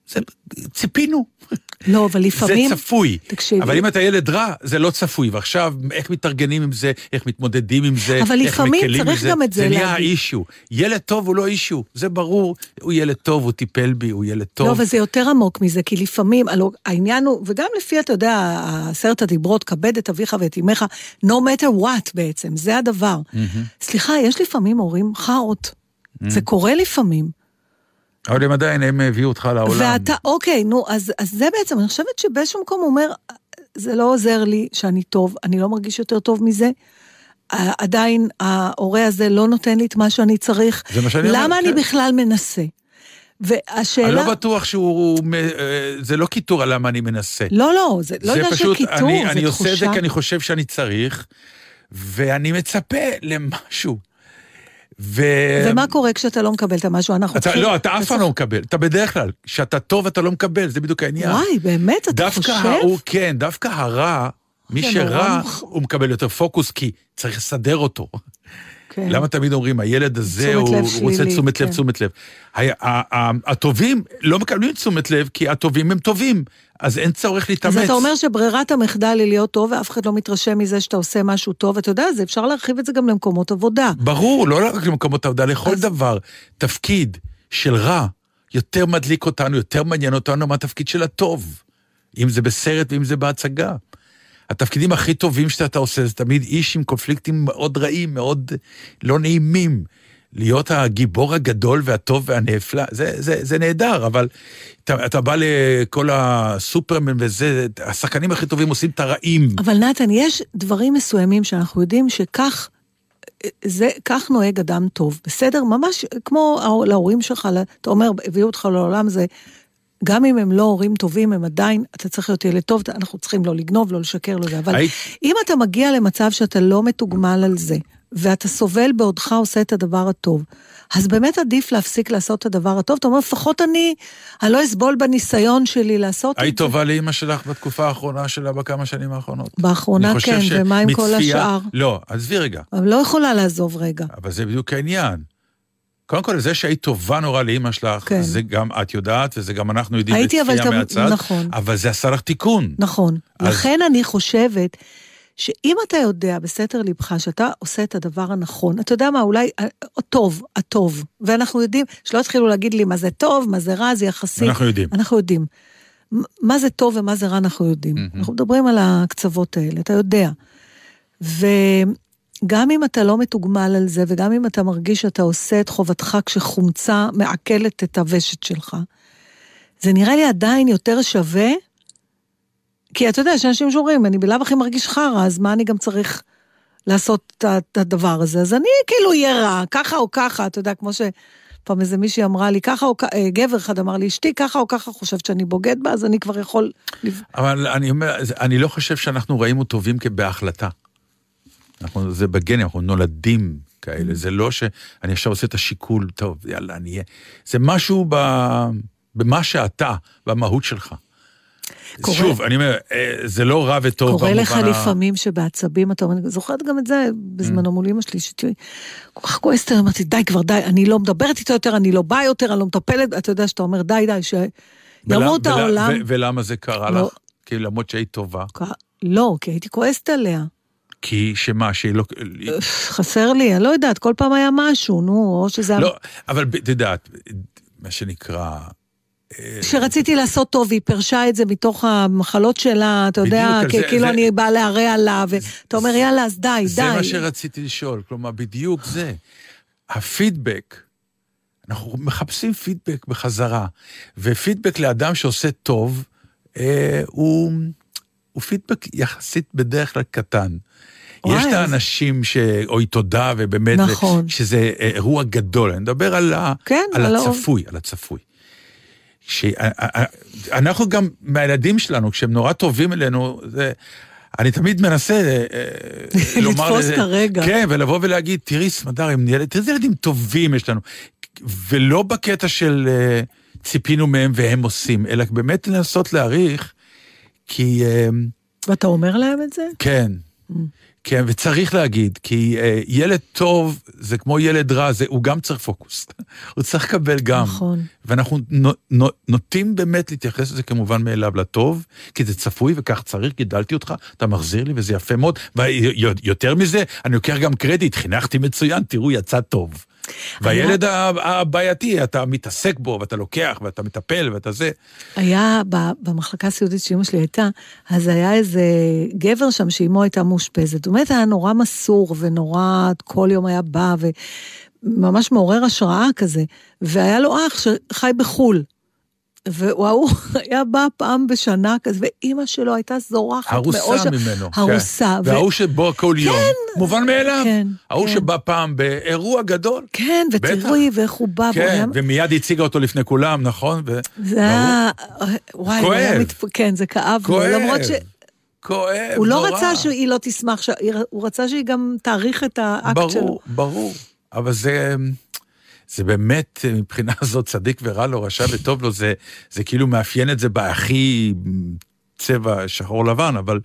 זה, ציפינו. לא, אבל לפעמים... זה צפוי. תקשיבי. אבל אם אתה ילד רע, זה לא צפוי. ועכשיו, איך מתארגנים עם זה, איך מתמודדים עם זה, אבל איך לפעמים מקלים צריך עם זה, גם את זה זה נהיה להגיד. אישיו. ילד טוב הוא לא אישיו, זה ברור. הוא ילד טוב, הוא טיפל בי, הוא ילד טוב. לא, אבל זה יותר עמוק מזה, כי לפעמים, הלוא העניין הוא, וגם לפי, אתה יודע, עשרת הדיברות, כבד את אביך ואת אמך, no matter what בעצם, זה הדבר. סליחה, יש לפעמים הורים חארות. זה קורה לפעמים. אבל הם עדיין, הם הביאו אותך לעולם. ואתה, אוקיי, נו, אז, אז זה בעצם, אני חושבת שבאיזשהו מקום הוא אומר, זה לא עוזר לי שאני טוב, אני לא מרגיש יותר טוב מזה. עדיין ההורה הזה לא נותן לי את מה שאני צריך. זה מה שאני אומר, למה אני כן. בכלל מנסה? והשאלה... אני לא בטוח שהוא... זה לא קיטור על למה אני מנסה. לא, לא, זה לא עניין של קיטור, אני, זה אני תחושה. עושה את זה כי אני חושב שאני צריך, ואני מצפה למשהו. ו... ומה קורה כשאתה לא מקבל את המשהו? אנחנו אתה, לא, אתה אף פעם לא מקבל. אתה בדרך כלל, כשאתה טוב אתה לא מקבל, זה בדיוק העניין. וואי, באמת, אתה דווקא חושב? ההוא, כן, דווקא הרע, מי שרע, הוא מקבל יותר פוקוס, כי צריך לסדר אותו. כן. למה תמיד אומרים, הילד הזה, תשומת הוא לב הוא רוצה תשומת לב, כן. תשומת לב. ה- ה- ה- הטובים לא מקבלים תשומת לב, כי הטובים הם טובים, אז אין צורך להתאמץ. אז אתה אומר שברירת המחדל היא להיות טוב, ואף אחד לא מתרשם מזה שאתה עושה משהו טוב, אתה יודע, זה אפשר להרחיב את זה גם למקומות עבודה. ברור, לא רק למקומות עבודה, לכל אז- דבר. תפקיד של רע יותר מדליק אותנו, יותר מעניין אותנו מהתפקיד של הטוב. אם זה בסרט ואם זה בהצגה. התפקידים הכי טובים שאתה עושה זה תמיד איש עם קונפליקטים מאוד רעים, מאוד לא נעימים. להיות הגיבור הגדול והטוב והנפלא, זה, זה, זה נהדר, אבל אתה, אתה בא לכל הסופרמן וזה, השחקנים הכי טובים עושים את הרעים. אבל נתן, יש דברים מסוימים שאנחנו יודעים שכך, זה, כך נוהג אדם טוב, בסדר? ממש כמו להורים שלך, אתה אומר, הביאו אותך לעולם, זה, גם אם הם לא הורים טובים, הם עדיין, אתה צריך להיות ילד טוב, אנחנו צריכים לא לגנוב, לא לשקר, לא זה, אבל היית- אם אתה מגיע למצב שאתה לא מתוגמל על זה, ואתה סובל בעודך עושה את הדבר הטוב, אז באמת עדיף להפסיק לעשות את הדבר הטוב. אתה אומר, לפחות אני, אני לא אסבול בניסיון שלי לעשות את היית זה. טובה לאימא שלך בתקופה האחרונה שלה בכמה שנים האחרונות? באחרונה כן, ומה עם כל שמצפייה- השאר? לא, עזבי רגע, אבל לא יכולה לעזוב רגע. אבל זה בדיוק העניין. קודם כל, זה שהיית טובה נורא לאימא שלך, כן. זה גם את יודעת, וזה גם אנחנו יודעים הייתי אבל מהצד, נכון. אבל זה עשה לך תיקון. נכון. אז- לכן אני חושבת שאם אתה יודע בסתר ליבך שאתה עושה את הדבר הנכון, אתה יודע מה, אולי אה, טוב, הטוב, ואנחנו יודעים, שלא יתחילו להגיד לי מה זה טוב, מה זה רע, זה יחסי. אנחנו יודעים. אנחנו יודעים. מה זה טוב ומה זה רע אנחנו יודעים. מהמם. אנחנו מדברים על הקצוות האלה, אתה יודע. וגם אם אתה לא מתוגמל על זה, וגם אם אתה מרגיש שאתה עושה את חובתך כשחומצה מעכלת את הוושט שלך, זה נראה לי עדיין יותר שווה, כי אתה יודע, יש אנשים שאומרים, אני בלאו הכי מרגיש חרא, אז מה אני גם צריך לעשות את הדבר הזה? אז אני כאילו אהיה רע, ככה או ככה, אתה יודע, כמו שפעם איזה מישהי אמרה לי, ככה או ככה, אה, גבר אחד אמר לי, אשתי ככה או ככה חושבת שאני בוגד בה, אז אני כבר יכול... אבל אני אומר, אני לא חושב שאנחנו רעים או טובים בהחלטה. אנחנו, זה בגנים, אנחנו נולדים Mm. כאלה, זה לא שאני עכשיו עושה את השיקול, טוב, יאללה, אני אהיה. זה משהו ב, במה שאתה, במהות שלך. קורה- שוב, אני אומר, אה, זה לא רע וטוב קורה לך במובן ה- לפעמים שבעצבים אתה אומר, אני זוכרת גם את זה בזמנו מול אמא שלי, שהייתי כל כך כועסת, אמרתי, די כבר, די, אני לא מדברת איתו יותר, אני לא באה יותר, אני לא מטפלת, אתה יודע שאתה אומר, די, די, שימות העולם. ולמה זה קרה לא. לך? כי למרות שהיית טובה. לא, כי הייתי כועסת עליה. כי שמה, שהיא לא... חסר לי, אני לא יודעת, כל פעם היה משהו, נו, או שזה... לא, אבל את יודעת, מה שנקרא... אה, שרציתי לעשות טוב, והיא פירשה את זה מתוך המחלות שלה, אתה יודע, כאילו זה- אני באה להרע עליו, ואתה אומר, יאללה, אז די, די. זה מה שרציתי לשאול, כלומר, בדיוק זה. הפידבק, אנחנו מחפשים פידבק בחזרה, ופידבק לאדם שעושה טוב, אה, הוא, הוא פידבק יחסית בדרך כלל קטן. וואי, יש את האנשים ש... אוי תודה, ובאמת, נכון. שזה אה, אירוע גדול. אני מדבר על, ה... כן, על. הצפוי, על הצפוי. שאנחנו גם, מהילדים שלנו, כשהם נורא טובים אלינו, זה... אני תמיד מנסה אה, אה, <laughs> לומר... לתפוס את הרגע. כן, ולבוא ולהגיד, תראי, סמדר, הם ילד, תראי איזה ילדים טובים יש לנו. ולא בקטע של ציפינו מהם והם עושים, אלא באמת לנסות להעריך, כי... אה, ואתה אומר להם את זה? כן. כן, וצריך להגיד, כי אה, ילד טוב זה כמו ילד רע, זה, הוא גם צריך פוקוס. <laughs> הוא צריך לקבל גם. נכון. ואנחנו נו, נו, נוטים באמת להתייחס לזה כמובן מאליו לטוב, כי זה צפוי וכך צריך, גידלתי אותך, אתה מחזיר לי וזה יפה מאוד. ויותר מזה, אני לוקח גם קרדיט, חינכתי מצוין, תראו, יצא טוב. והילד ה- הבעייתי, אתה מתעסק בו, ואתה לוקח, ואתה מטפל, ואתה זה. היה במחלקה הסיעודית שאימא שלי הייתה, אז היה איזה גבר שם שאימו הייתה מאושפזת. הוא באמת היה נורא מסור ונורא, כל יום היה בא וממש מעורר השראה כזה. והיה לו אח שחי בחו"ל. והוא היה בא פעם בשנה כזה, ואימא שלו הייתה זורחת הרוסה מאושר. ממנו. הרוסה. כן. ו- וההוא שבא כל יום, מובן מאליו. כן, ההוא כן. שבא פעם באירוע גדול. כן, ותראי ואיך הוא בא. כן, ומיד הציגה אותו לפני כולם, נכון? ו- זה היה... וואי, הוא היה כואב. מתפ... כן, זה כאב. כואב. למרות ש... כואב, הוא לא נורא. רצה שהיא לא תשמח, ש- הוא רצה שהיא גם תעריך את האקט שלו. ברור, ברור. אבל זה... זה באמת, מבחינה <laughs> זאת, צדיק ורע לו, רשע וטוב לו, זה, זה כאילו מאפיין את זה בהכי צבע שחור לבן, אבל,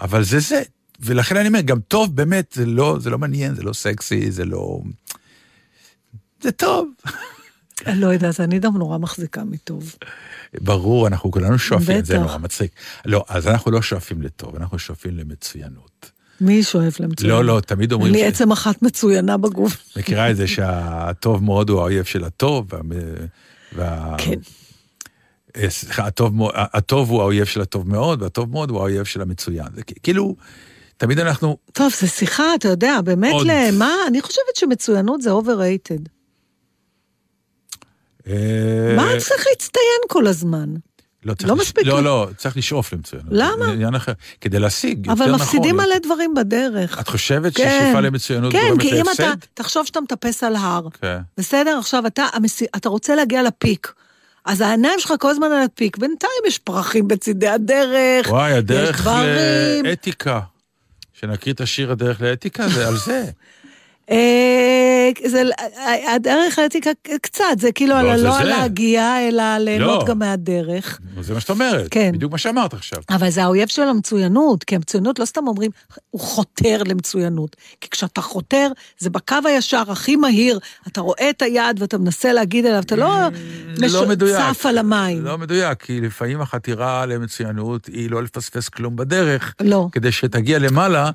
אבל זה זה. ולכן אני אומר, גם טוב באמת, זה לא, זה לא מעניין, זה לא סקסי, זה לא... זה טוב. לא יודעת, אני גם נורא מחזיקה מטוב. ברור, אנחנו כולנו שואפים, זה בטח. נורא מצחיק. לא, אז אנחנו לא שואפים לטוב, אנחנו שואפים למצוינות. מי שואף למצוינות? לא, לא, תמיד אומרים... לי ש- עצם אחת מצוינה בגוף. מכירה את זה שהטוב מאוד הוא האויב של הטוב, וה... כן. אה, סליחה, הטוב, הטוב הוא האויב של הטוב מאוד, והטוב מאוד הוא האויב של המצוין. זה כאילו, תמיד אנחנו... טוב, זו שיחה, אתה יודע, באמת עוד. למה? אני חושבת שמצוינות זה overrated. אה, מה צריך להצטיין כל הזמן? לא, לא לש- מספיק לא. לא, צריך לשאוף למצוינות. למה? עניין אחר. כדי להשיג, אבל יותר מפסידים נכון. מלא דברים בדרך. את חושבת כן. ששאיפה למצוינות כן, גורמת כי אם אתה, להפסד? תחשוב שאתה מטפס על הר, כן. בסדר? עכשיו אתה, המסי- אתה רוצה להגיע לפיק. אז העיניים שלך כל הזמן על הפיק, בינתיים יש פרחים בצידי הדרך, וואי, יש הדרך דברים. לאתיקה. שנקריא את השיר הדרך לאתיקה, זה על זה. <laughs> אה, זה, הדרך האתיקה קצת, זה כאילו לא, על זה לא זה. להגיע, אלא ליהנות לא. גם מהדרך. זה מה שאת אומרת. כן. בדיוק מה שאמרת עכשיו. אבל זה האויב של המצוינות, כי המצוינות לא סתם אומרים, הוא חותר למצוינות. כי כשאתה חותר, זה בקו הישר הכי מהיר, אתה רואה את היעד ואתה מנסה להגיד אליו, אתה לא, לא מדויק. צף על המים. לא מדויק, כי לפעמים החתירה למצוינות היא לא לפספס כלום בדרך. לא. כדי שתגיע למעלה,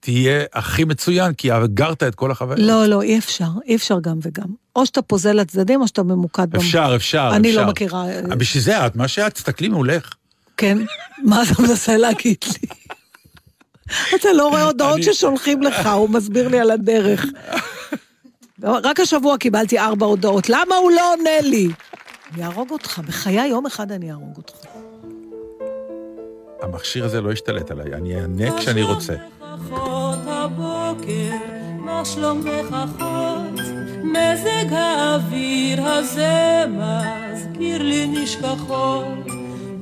תהיה הכי מצוין, כי אגרת את כל החוויה. לא, לא, אי אפשר, אי אפשר גם וגם. או שאתה פוזל לצדדים, או שאתה ממוקד. במ- אפשר, אפשר, אני אפשר. לא מכירה, אה, בשביל זה את, מה שאת, תסתכלי מולך. כן? מה אתה מנסה להגיד לי? <laughs> אתה לא רואה הודעות ששולחים לך, הוא מסביר לי על הדרך. רק השבוע קיבלתי ארבע הודעות, למה הוא לא עונה לי? אני אהרוג אותך, בחיי יום אחד אני אהרוג אותך. המכשיר הזה לא ישתלט עליי, אני אענה כשאני רוצה. אחות הבוקר, מה שלומך אחות? מזג האוויר הזה מזכיר לי נשכחות.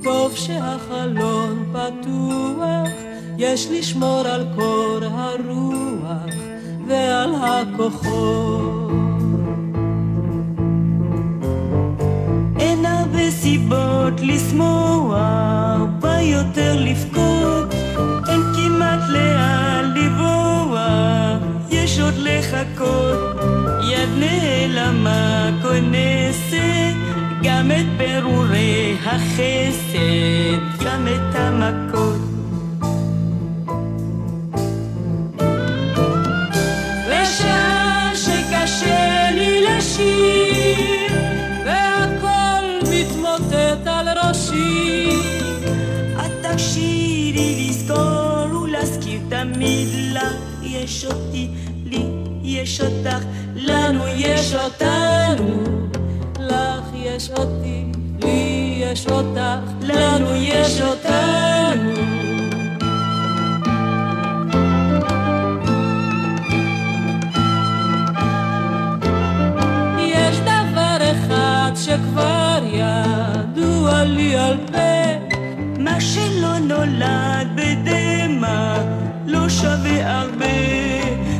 טוב שהחלון פתוח, יש לשמור על קור הרוח ועל הכוחות. אין הרבה סיבות לשמוח, בא יותר לבכות, כמעט לאן לברוח, יש עוד לחכות, יד נעלמה כונסת, גם את פירורי החסד, גם את המכות. תמיד לך יש אותי, לי יש אותך, לנו יש אותנו, לך יש אותי, לי יש אותך, לנו יש אותנו. שכבר ידוע לי על פה, מה שלא נולד בדמע לא שווה הרבה,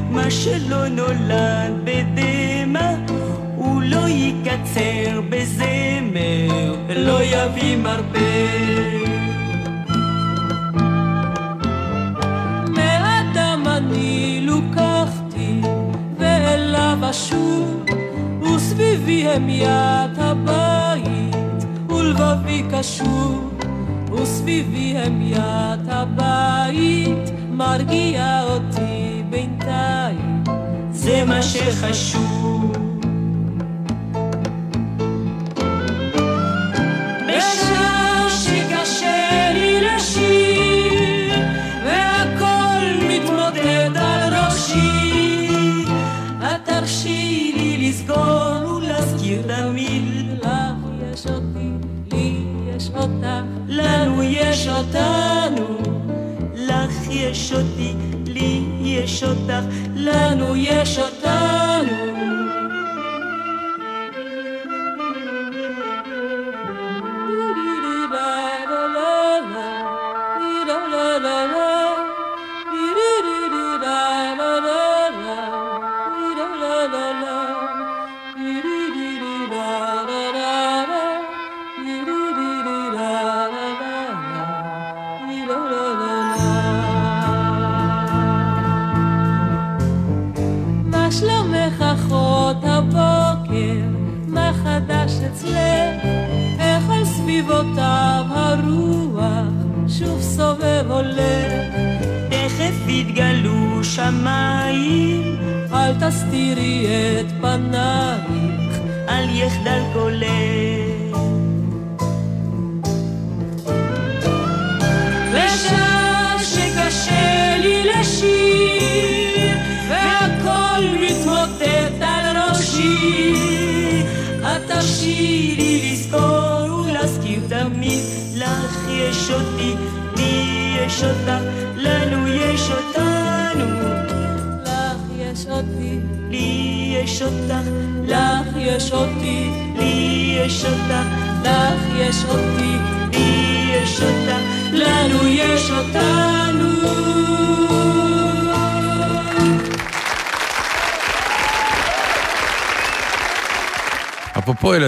מה שלא נולד בדמע הוא לא יקצר בזמר, לא יביא מרפא. מאדם אני לוקחתי ואליו אשוב וסביבי המיית הבית ולבבי קשור וסביבי המיית הבית מרגיע אותי בינתיים. זה מה שחשוב. בשעה שקשה לי לשיר והכל מתמוטט על ראשי את תרשי לי לסגור ולהזכיר תמיד. לך יש אותי, לי יש אותך לנו יש אותנו, יש אותי, לי יש אותך, לנו יש אותנו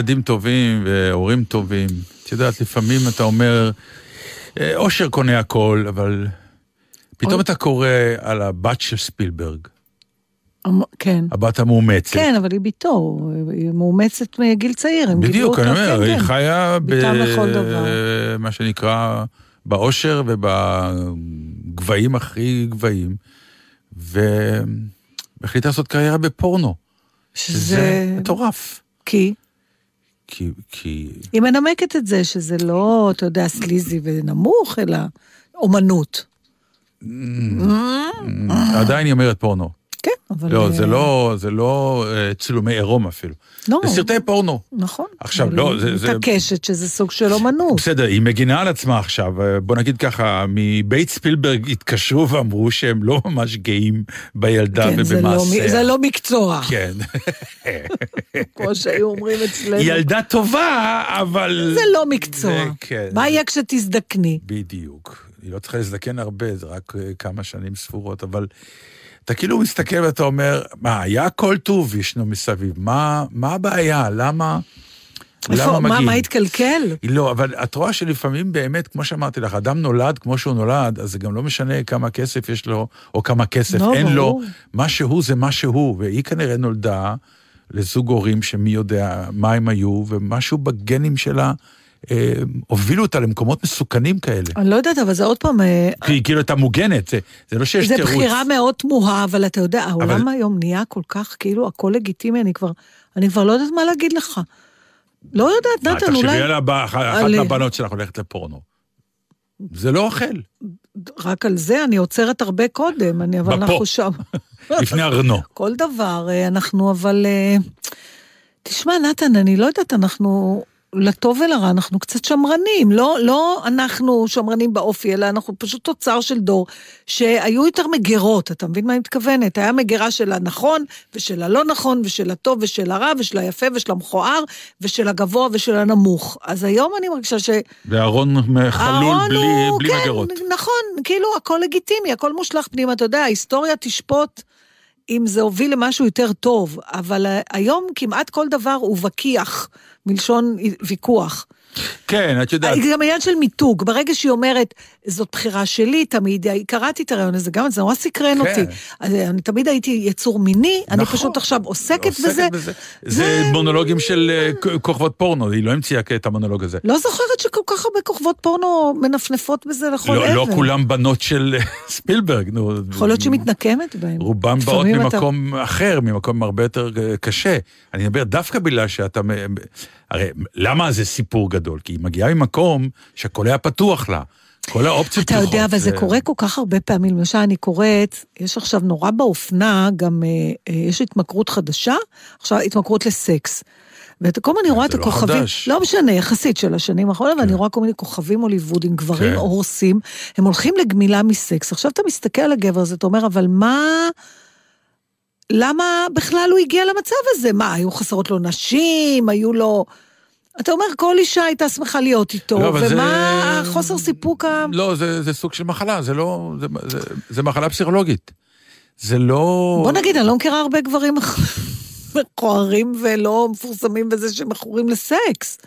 ילדים טובים והורים טובים, את יודעת, לפעמים אתה אומר, אה, אושר קונה הכל, אבל פתאום אוי. אתה קורא על הבת של ספילברג, אמ- כן. הבת המאומצת. כן, אבל היא בתו, היא מאומצת מגיל צעיר, הם גידלו בדיוק, אני אומר, כן, היא כן. חיה ב... מה שנקרא, באושר ובגבהים הכי גבהים, והחליטה לעשות קריירה בפורנו. שזה שזה... מטורף. כי? כי, כי... היא מנמקת את זה, שזה לא, אתה יודע, סליזי ונמוך, אלא אומנות. עדיין היא אומרת פורנו. כן, אבל... לא, אה, זה לא, זה לא אה, צילומי עירום אפילו. לא, זה סרטי פורנו. נכון. עכשיו, לא, היא זה- זה- מתעקשת שזה סוג של אומנות. בסדר, היא מגינה על עצמה עכשיו, אה, בוא נגיד ככה, מבית ספילברג התקשרו ואמרו שהם לא ממש גאים בילדה כן, זה לא מ- ובמעשיה. זה לא מקצוע, כן. <laughs> כמו שהיו אומרים אצלנו. היא ילדה טובה, אבל... זה לא מקצוע. זה- כן. מה יהיה כשתזדקני? בדיוק. היא לא צריכה להזדקן הרבה, זה רק אה, כמה שנים ספורות, אבל אתה כאילו מסתכל ואתה אומר, מה, היה הכל טוב ישנו מסביב, מה, מה הבעיה? למה... איפה- למה מה- מגיעים? מה התקלקל? לא, אבל את רואה שלפעמים באמת, כמו שאמרתי לך, אדם נולד כמו שהוא נולד, אז זה גם לא משנה כמה כסף יש לו, או כמה כסף לא, אין לו. ברור. מה שהוא זה מה שהוא, והיא כנראה נולדה לזוג הורים שמי יודע מה הם היו, ומשהו בגנים שלה אה, הובילו אותה למקומות מסוכנים כאלה. אני לא יודעת, אבל זה עוד פעם... אה, כי היא כאילו הייתה מוגנת, זה, זה לא שיש זה תירוץ. בחירה מאוד תמוהה, אבל אתה יודע, העולם אבל- היום נהיה כל כך, כאילו, הכל לגיטימי, אני כבר, אני כבר לא יודעת מה להגיד לך. לא יודעת, נתן, אולי... תחשבי על הבא- אחת על- מהבנות שלך הולכת לפורנו. זה לא אוכל, רק על זה אני עוצרת הרבה קודם, אני, אבל בפה. אנחנו שם. <laughs> לפני ארנו. כל דבר, אה, אנחנו אבל... אה, תשמע, נתן, אני לא יודעת, אנחנו... לטוב ולרע, אנחנו קצת שמרנים, לא, לא אנחנו שמרנים באופי, אלא אנחנו פשוט תוצר של דור שהיו יותר מגירות, אתה מבין מה אני מתכוונת? היה מגירה של הנכון, ושל הלא נכון, ושל הטוב, ושל הרע, ושל היפה, ושל המכוער, ושל הגבוה, ושל הנמוך. אז היום אני מרגישה ש... ואהרון חלול בלי, הוא- בלי כן, מגרות. נכון, כאילו הכל לגיטימי, הכל מושלך פנימה, אתה יודע, ההיסטוריה תשפוט אם זה הוביל למשהו יותר טוב, אבל היום כמעט כל דבר הוא וקיח, מלשון ויכוח. כן, את יודעת, זה גם עניין של מיתוג, ברגע שהיא אומרת, זאת בחירה שלי, תמיד, קראתי את הרעיון הזה, גם זה נורא סקרן כן. אותי. אז אני תמיד הייתי יצור מיני, אני נכון. פשוט עכשיו עוסקת בזה. זה מונולוגים של אה, כוכבות פורנו, היא לא המציאה את המונולוג הזה. לא זוכרת שכל כך הרבה כוכבות פורנו מנפנפות בזה לכל לא, עבר. לא כולם בנות של אה, ספילברג, נו. יכול להיות שהיא מתנקמת בהם. רובם באות לפעמים אתה- ממקום אחר, ממקום הרבה יותר אה, קשה. אני מדבר דווקא בגלל שאתה... הרי למה זה סיפור גדול? כי היא מגיעה ממקום שהכל היה פתוח לה. כל האופציות אתה פתוחות. יודע, אבל זה ו- קורה כל כך הרבה פעמים. למשל, אני קוראת, יש עכשיו נורא באופנה, גם אה, אה, יש התמכרות חדשה, עכשיו התמכרות לסקס. וכל הזמן אני רואה את לא הכוכבים, חדש. לא משנה, יחסית של השנים האחרונות, ואני רואה כל מיני כוכבים הוליוודים, גברים כן. הורסים, הם הולכים לגמילה מסקס. עכשיו אתה מסתכל על הגבר הזה, אתה אומר, אבל מה... למה בכלל הוא הגיע למצב הזה? מה, היו חסרות לו נשים? היו לו... אתה אומר, כל אישה הייתה שמחה להיות איתו, לא, ומה זה- החוסר סיפוק ה... לא, זה, זה סוג של מחלה, זה לא... זה, זה, זה מחלה פסיכולוגית. זה לא... בוא נגיד, אני לא מכירה הרבה גברים <laughs> מכוערים ולא מפורסמים בזה שמכורים לסקס.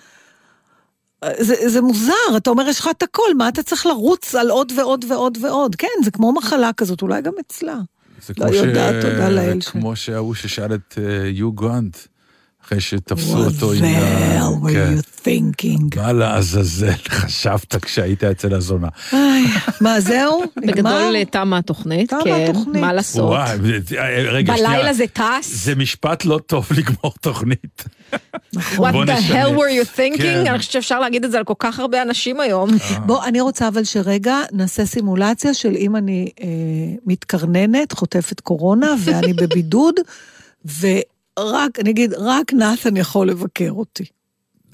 זה, זה מוזר, אתה אומר, יש לך את הכל, מה אתה צריך לרוץ על עוד ועוד ועוד ועוד? כן, זה כמו מחלה כזאת, אולי גם אצלה. זה לא יודעת, תודה לאל זה כמו שההוא ששאל את אה, יו גרנט, אחרי שתפסו What אותו the עם ה... hell were כן. you thinking? מה לעזאזל <laughs> חשבת כשהיית אצל הזונה? מה, זהו? בגדול אה, תמה התוכנית, תמה כן, התוכנית. מה לעשות. וואי, רגע, שנייה. בלילה זה טס? זה משפט לא טוב <laughs> לגמור תוכנית. What בוא the נשנה. hell were you thinking? כן. אני חושבת שאפשר להגיד את זה על כל כך הרבה אנשים היום. בוא, אני רוצה אבל שרגע נעשה סימולציה של אם אני אה, מתקרננת, חוטפת קורונה, ואני בבידוד, <laughs> ורק, אני אגיד, רק נתן יכול לבקר אותי.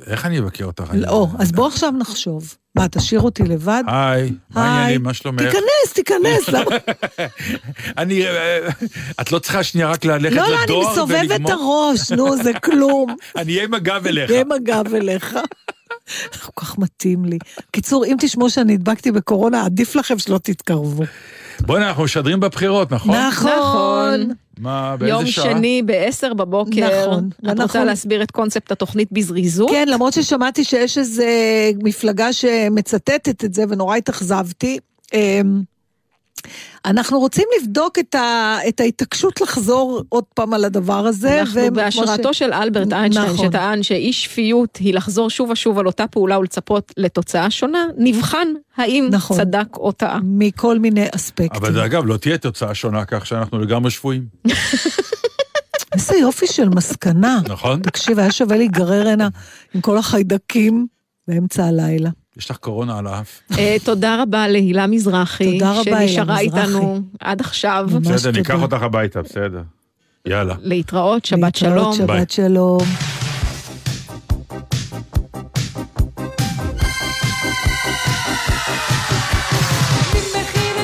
איך אני אבקר אותך? אני- לא, אז בוא עכשיו נחשוב. מה, תשאיר אותי לבד? היי, מה העניינים? מה שלומך? תיכנס, תיכנס. <laughs> למה- אני... אה, את לא צריכה שנייה רק ללכת לא, לא, אני לדואר מסובבת את ולגמור? הראש, נו, זה כלום. <laughs> אני אהיה עם הגב אליך. עם הגב אליך. <laughs> כל כך מתאים לי. קיצור, אם תשמעו שאני הדבקתי בקורונה, עדיף לכם שלא תתקרבו. בוא'נה, אנחנו משדרים בבחירות, נכון? נכון. מה, באיזה יום שעה? שני ב-10 בבוקר. נכון, את רוצה ואנחנו- להסביר את קונספט התוכנית בזריזות? כן, למרות ששמעתי שיש איזו מפלגה שמצטטת את זה ונורא התאכזבתי. אנחנו רוצים לבדוק את, ה, את ההתעקשות לחזור עוד פעם על הדבר הזה. אנחנו וכמו בהשראתו ש- של אלברט איינשטיין, נכון. שטען שאי שפיות היא לחזור שוב ושוב על אותה פעולה ולצפות לתוצאה שונה, נבחן האם נכון. צדק או טעה. מכל מיני אספקטים. אבל אגב, לא תהיה תוצאה שונה כך שאנחנו לגמרי שפויים, <laughs> איזה יופי של מסקנה. נכון? תקשיב, היה שווה להיגרר הנה עם כל החיידקים באמצע הלילה. יש לך קורונה על האף. אה, תודה רבה להילה מזרחי, תודה רבה, הילה שנשארה. איתנו עד עכשיו. בסדר, ניקח. אותך הביתה, בסדר. יאללה. להתראות, שבת להתראות, שלום. ביי. שבת שלום. מי מכין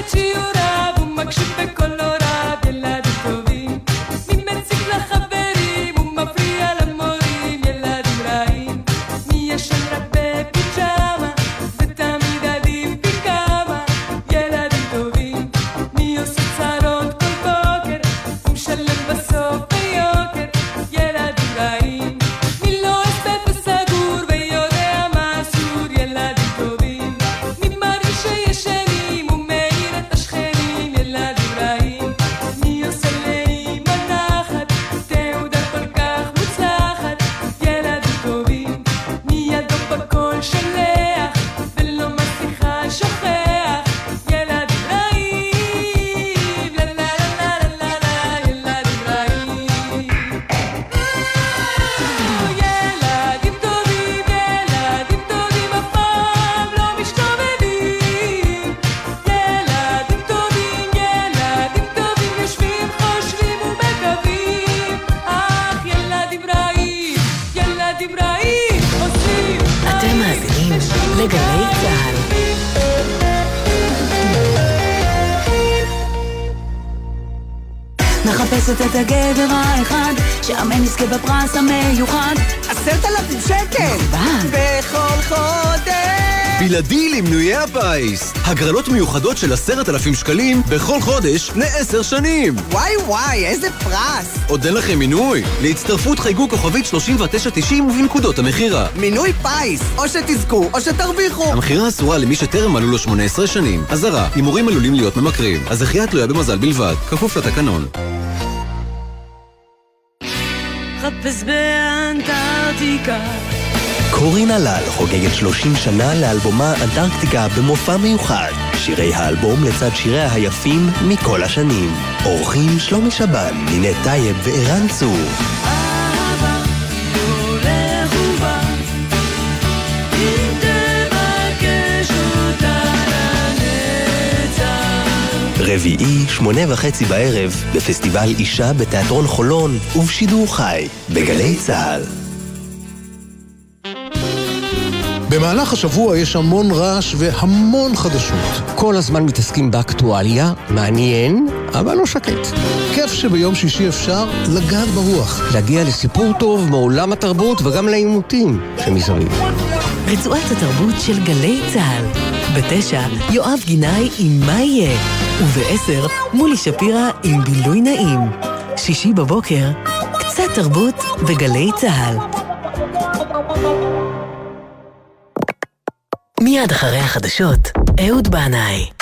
בפרס המיוחד. עשרת אלפים שקל! בכל חודש! בלעדי למנויי הפיס. הגרלות מיוחדות של עשרת אלפים שקלים בכל חודש לעשר שנים. וואי וואי, איזה פרס! עוד אין לכם מינוי? להצטרפות חייגו כוכבית 3990 ובנקודות המכירה. מינוי פיס! או שתזכו או שתרוויחו! המכירה אסורה למי שטרם מלאו לו 18 שנים. אזהרה, הימורים עלולים להיות ממכרים. הזכייה תלויה במזל בלבד, כפוף לתקנון. חופש באנטארקטיקה קורין הלל חוגגת 30 שנה לאלבומה אנטרקטיקה במופע מיוחד. שירי האלבום לצד שיריה היפים מכל השנים. אורחים שלומי שבן, נינת טייב וערן צור. רביעי, שמונה וחצי בערב, בפסטיבל אישה בתיאטרון חולון, ובשידור חי, בגלי צה"ל. במהלך השבוע יש המון רעש והמון חדשות. כל הזמן מתעסקים באקטואליה, מעניין, אבל לא שקט. כיף שביום שישי אפשר לגעת ברוח. להגיע לסיפור טוב מעולם התרבות וגם לעימותים שמסביב. רצועת התרבות של גלי צה"ל. בתשע, יואב גינאי עם מה יהיה. ובעשר, מולי שפירא עם בילוי נעים. שישי בבוקר, קצת תרבות בגלי צה"ל. מיד אחרי החדשות, אהוד בנאי.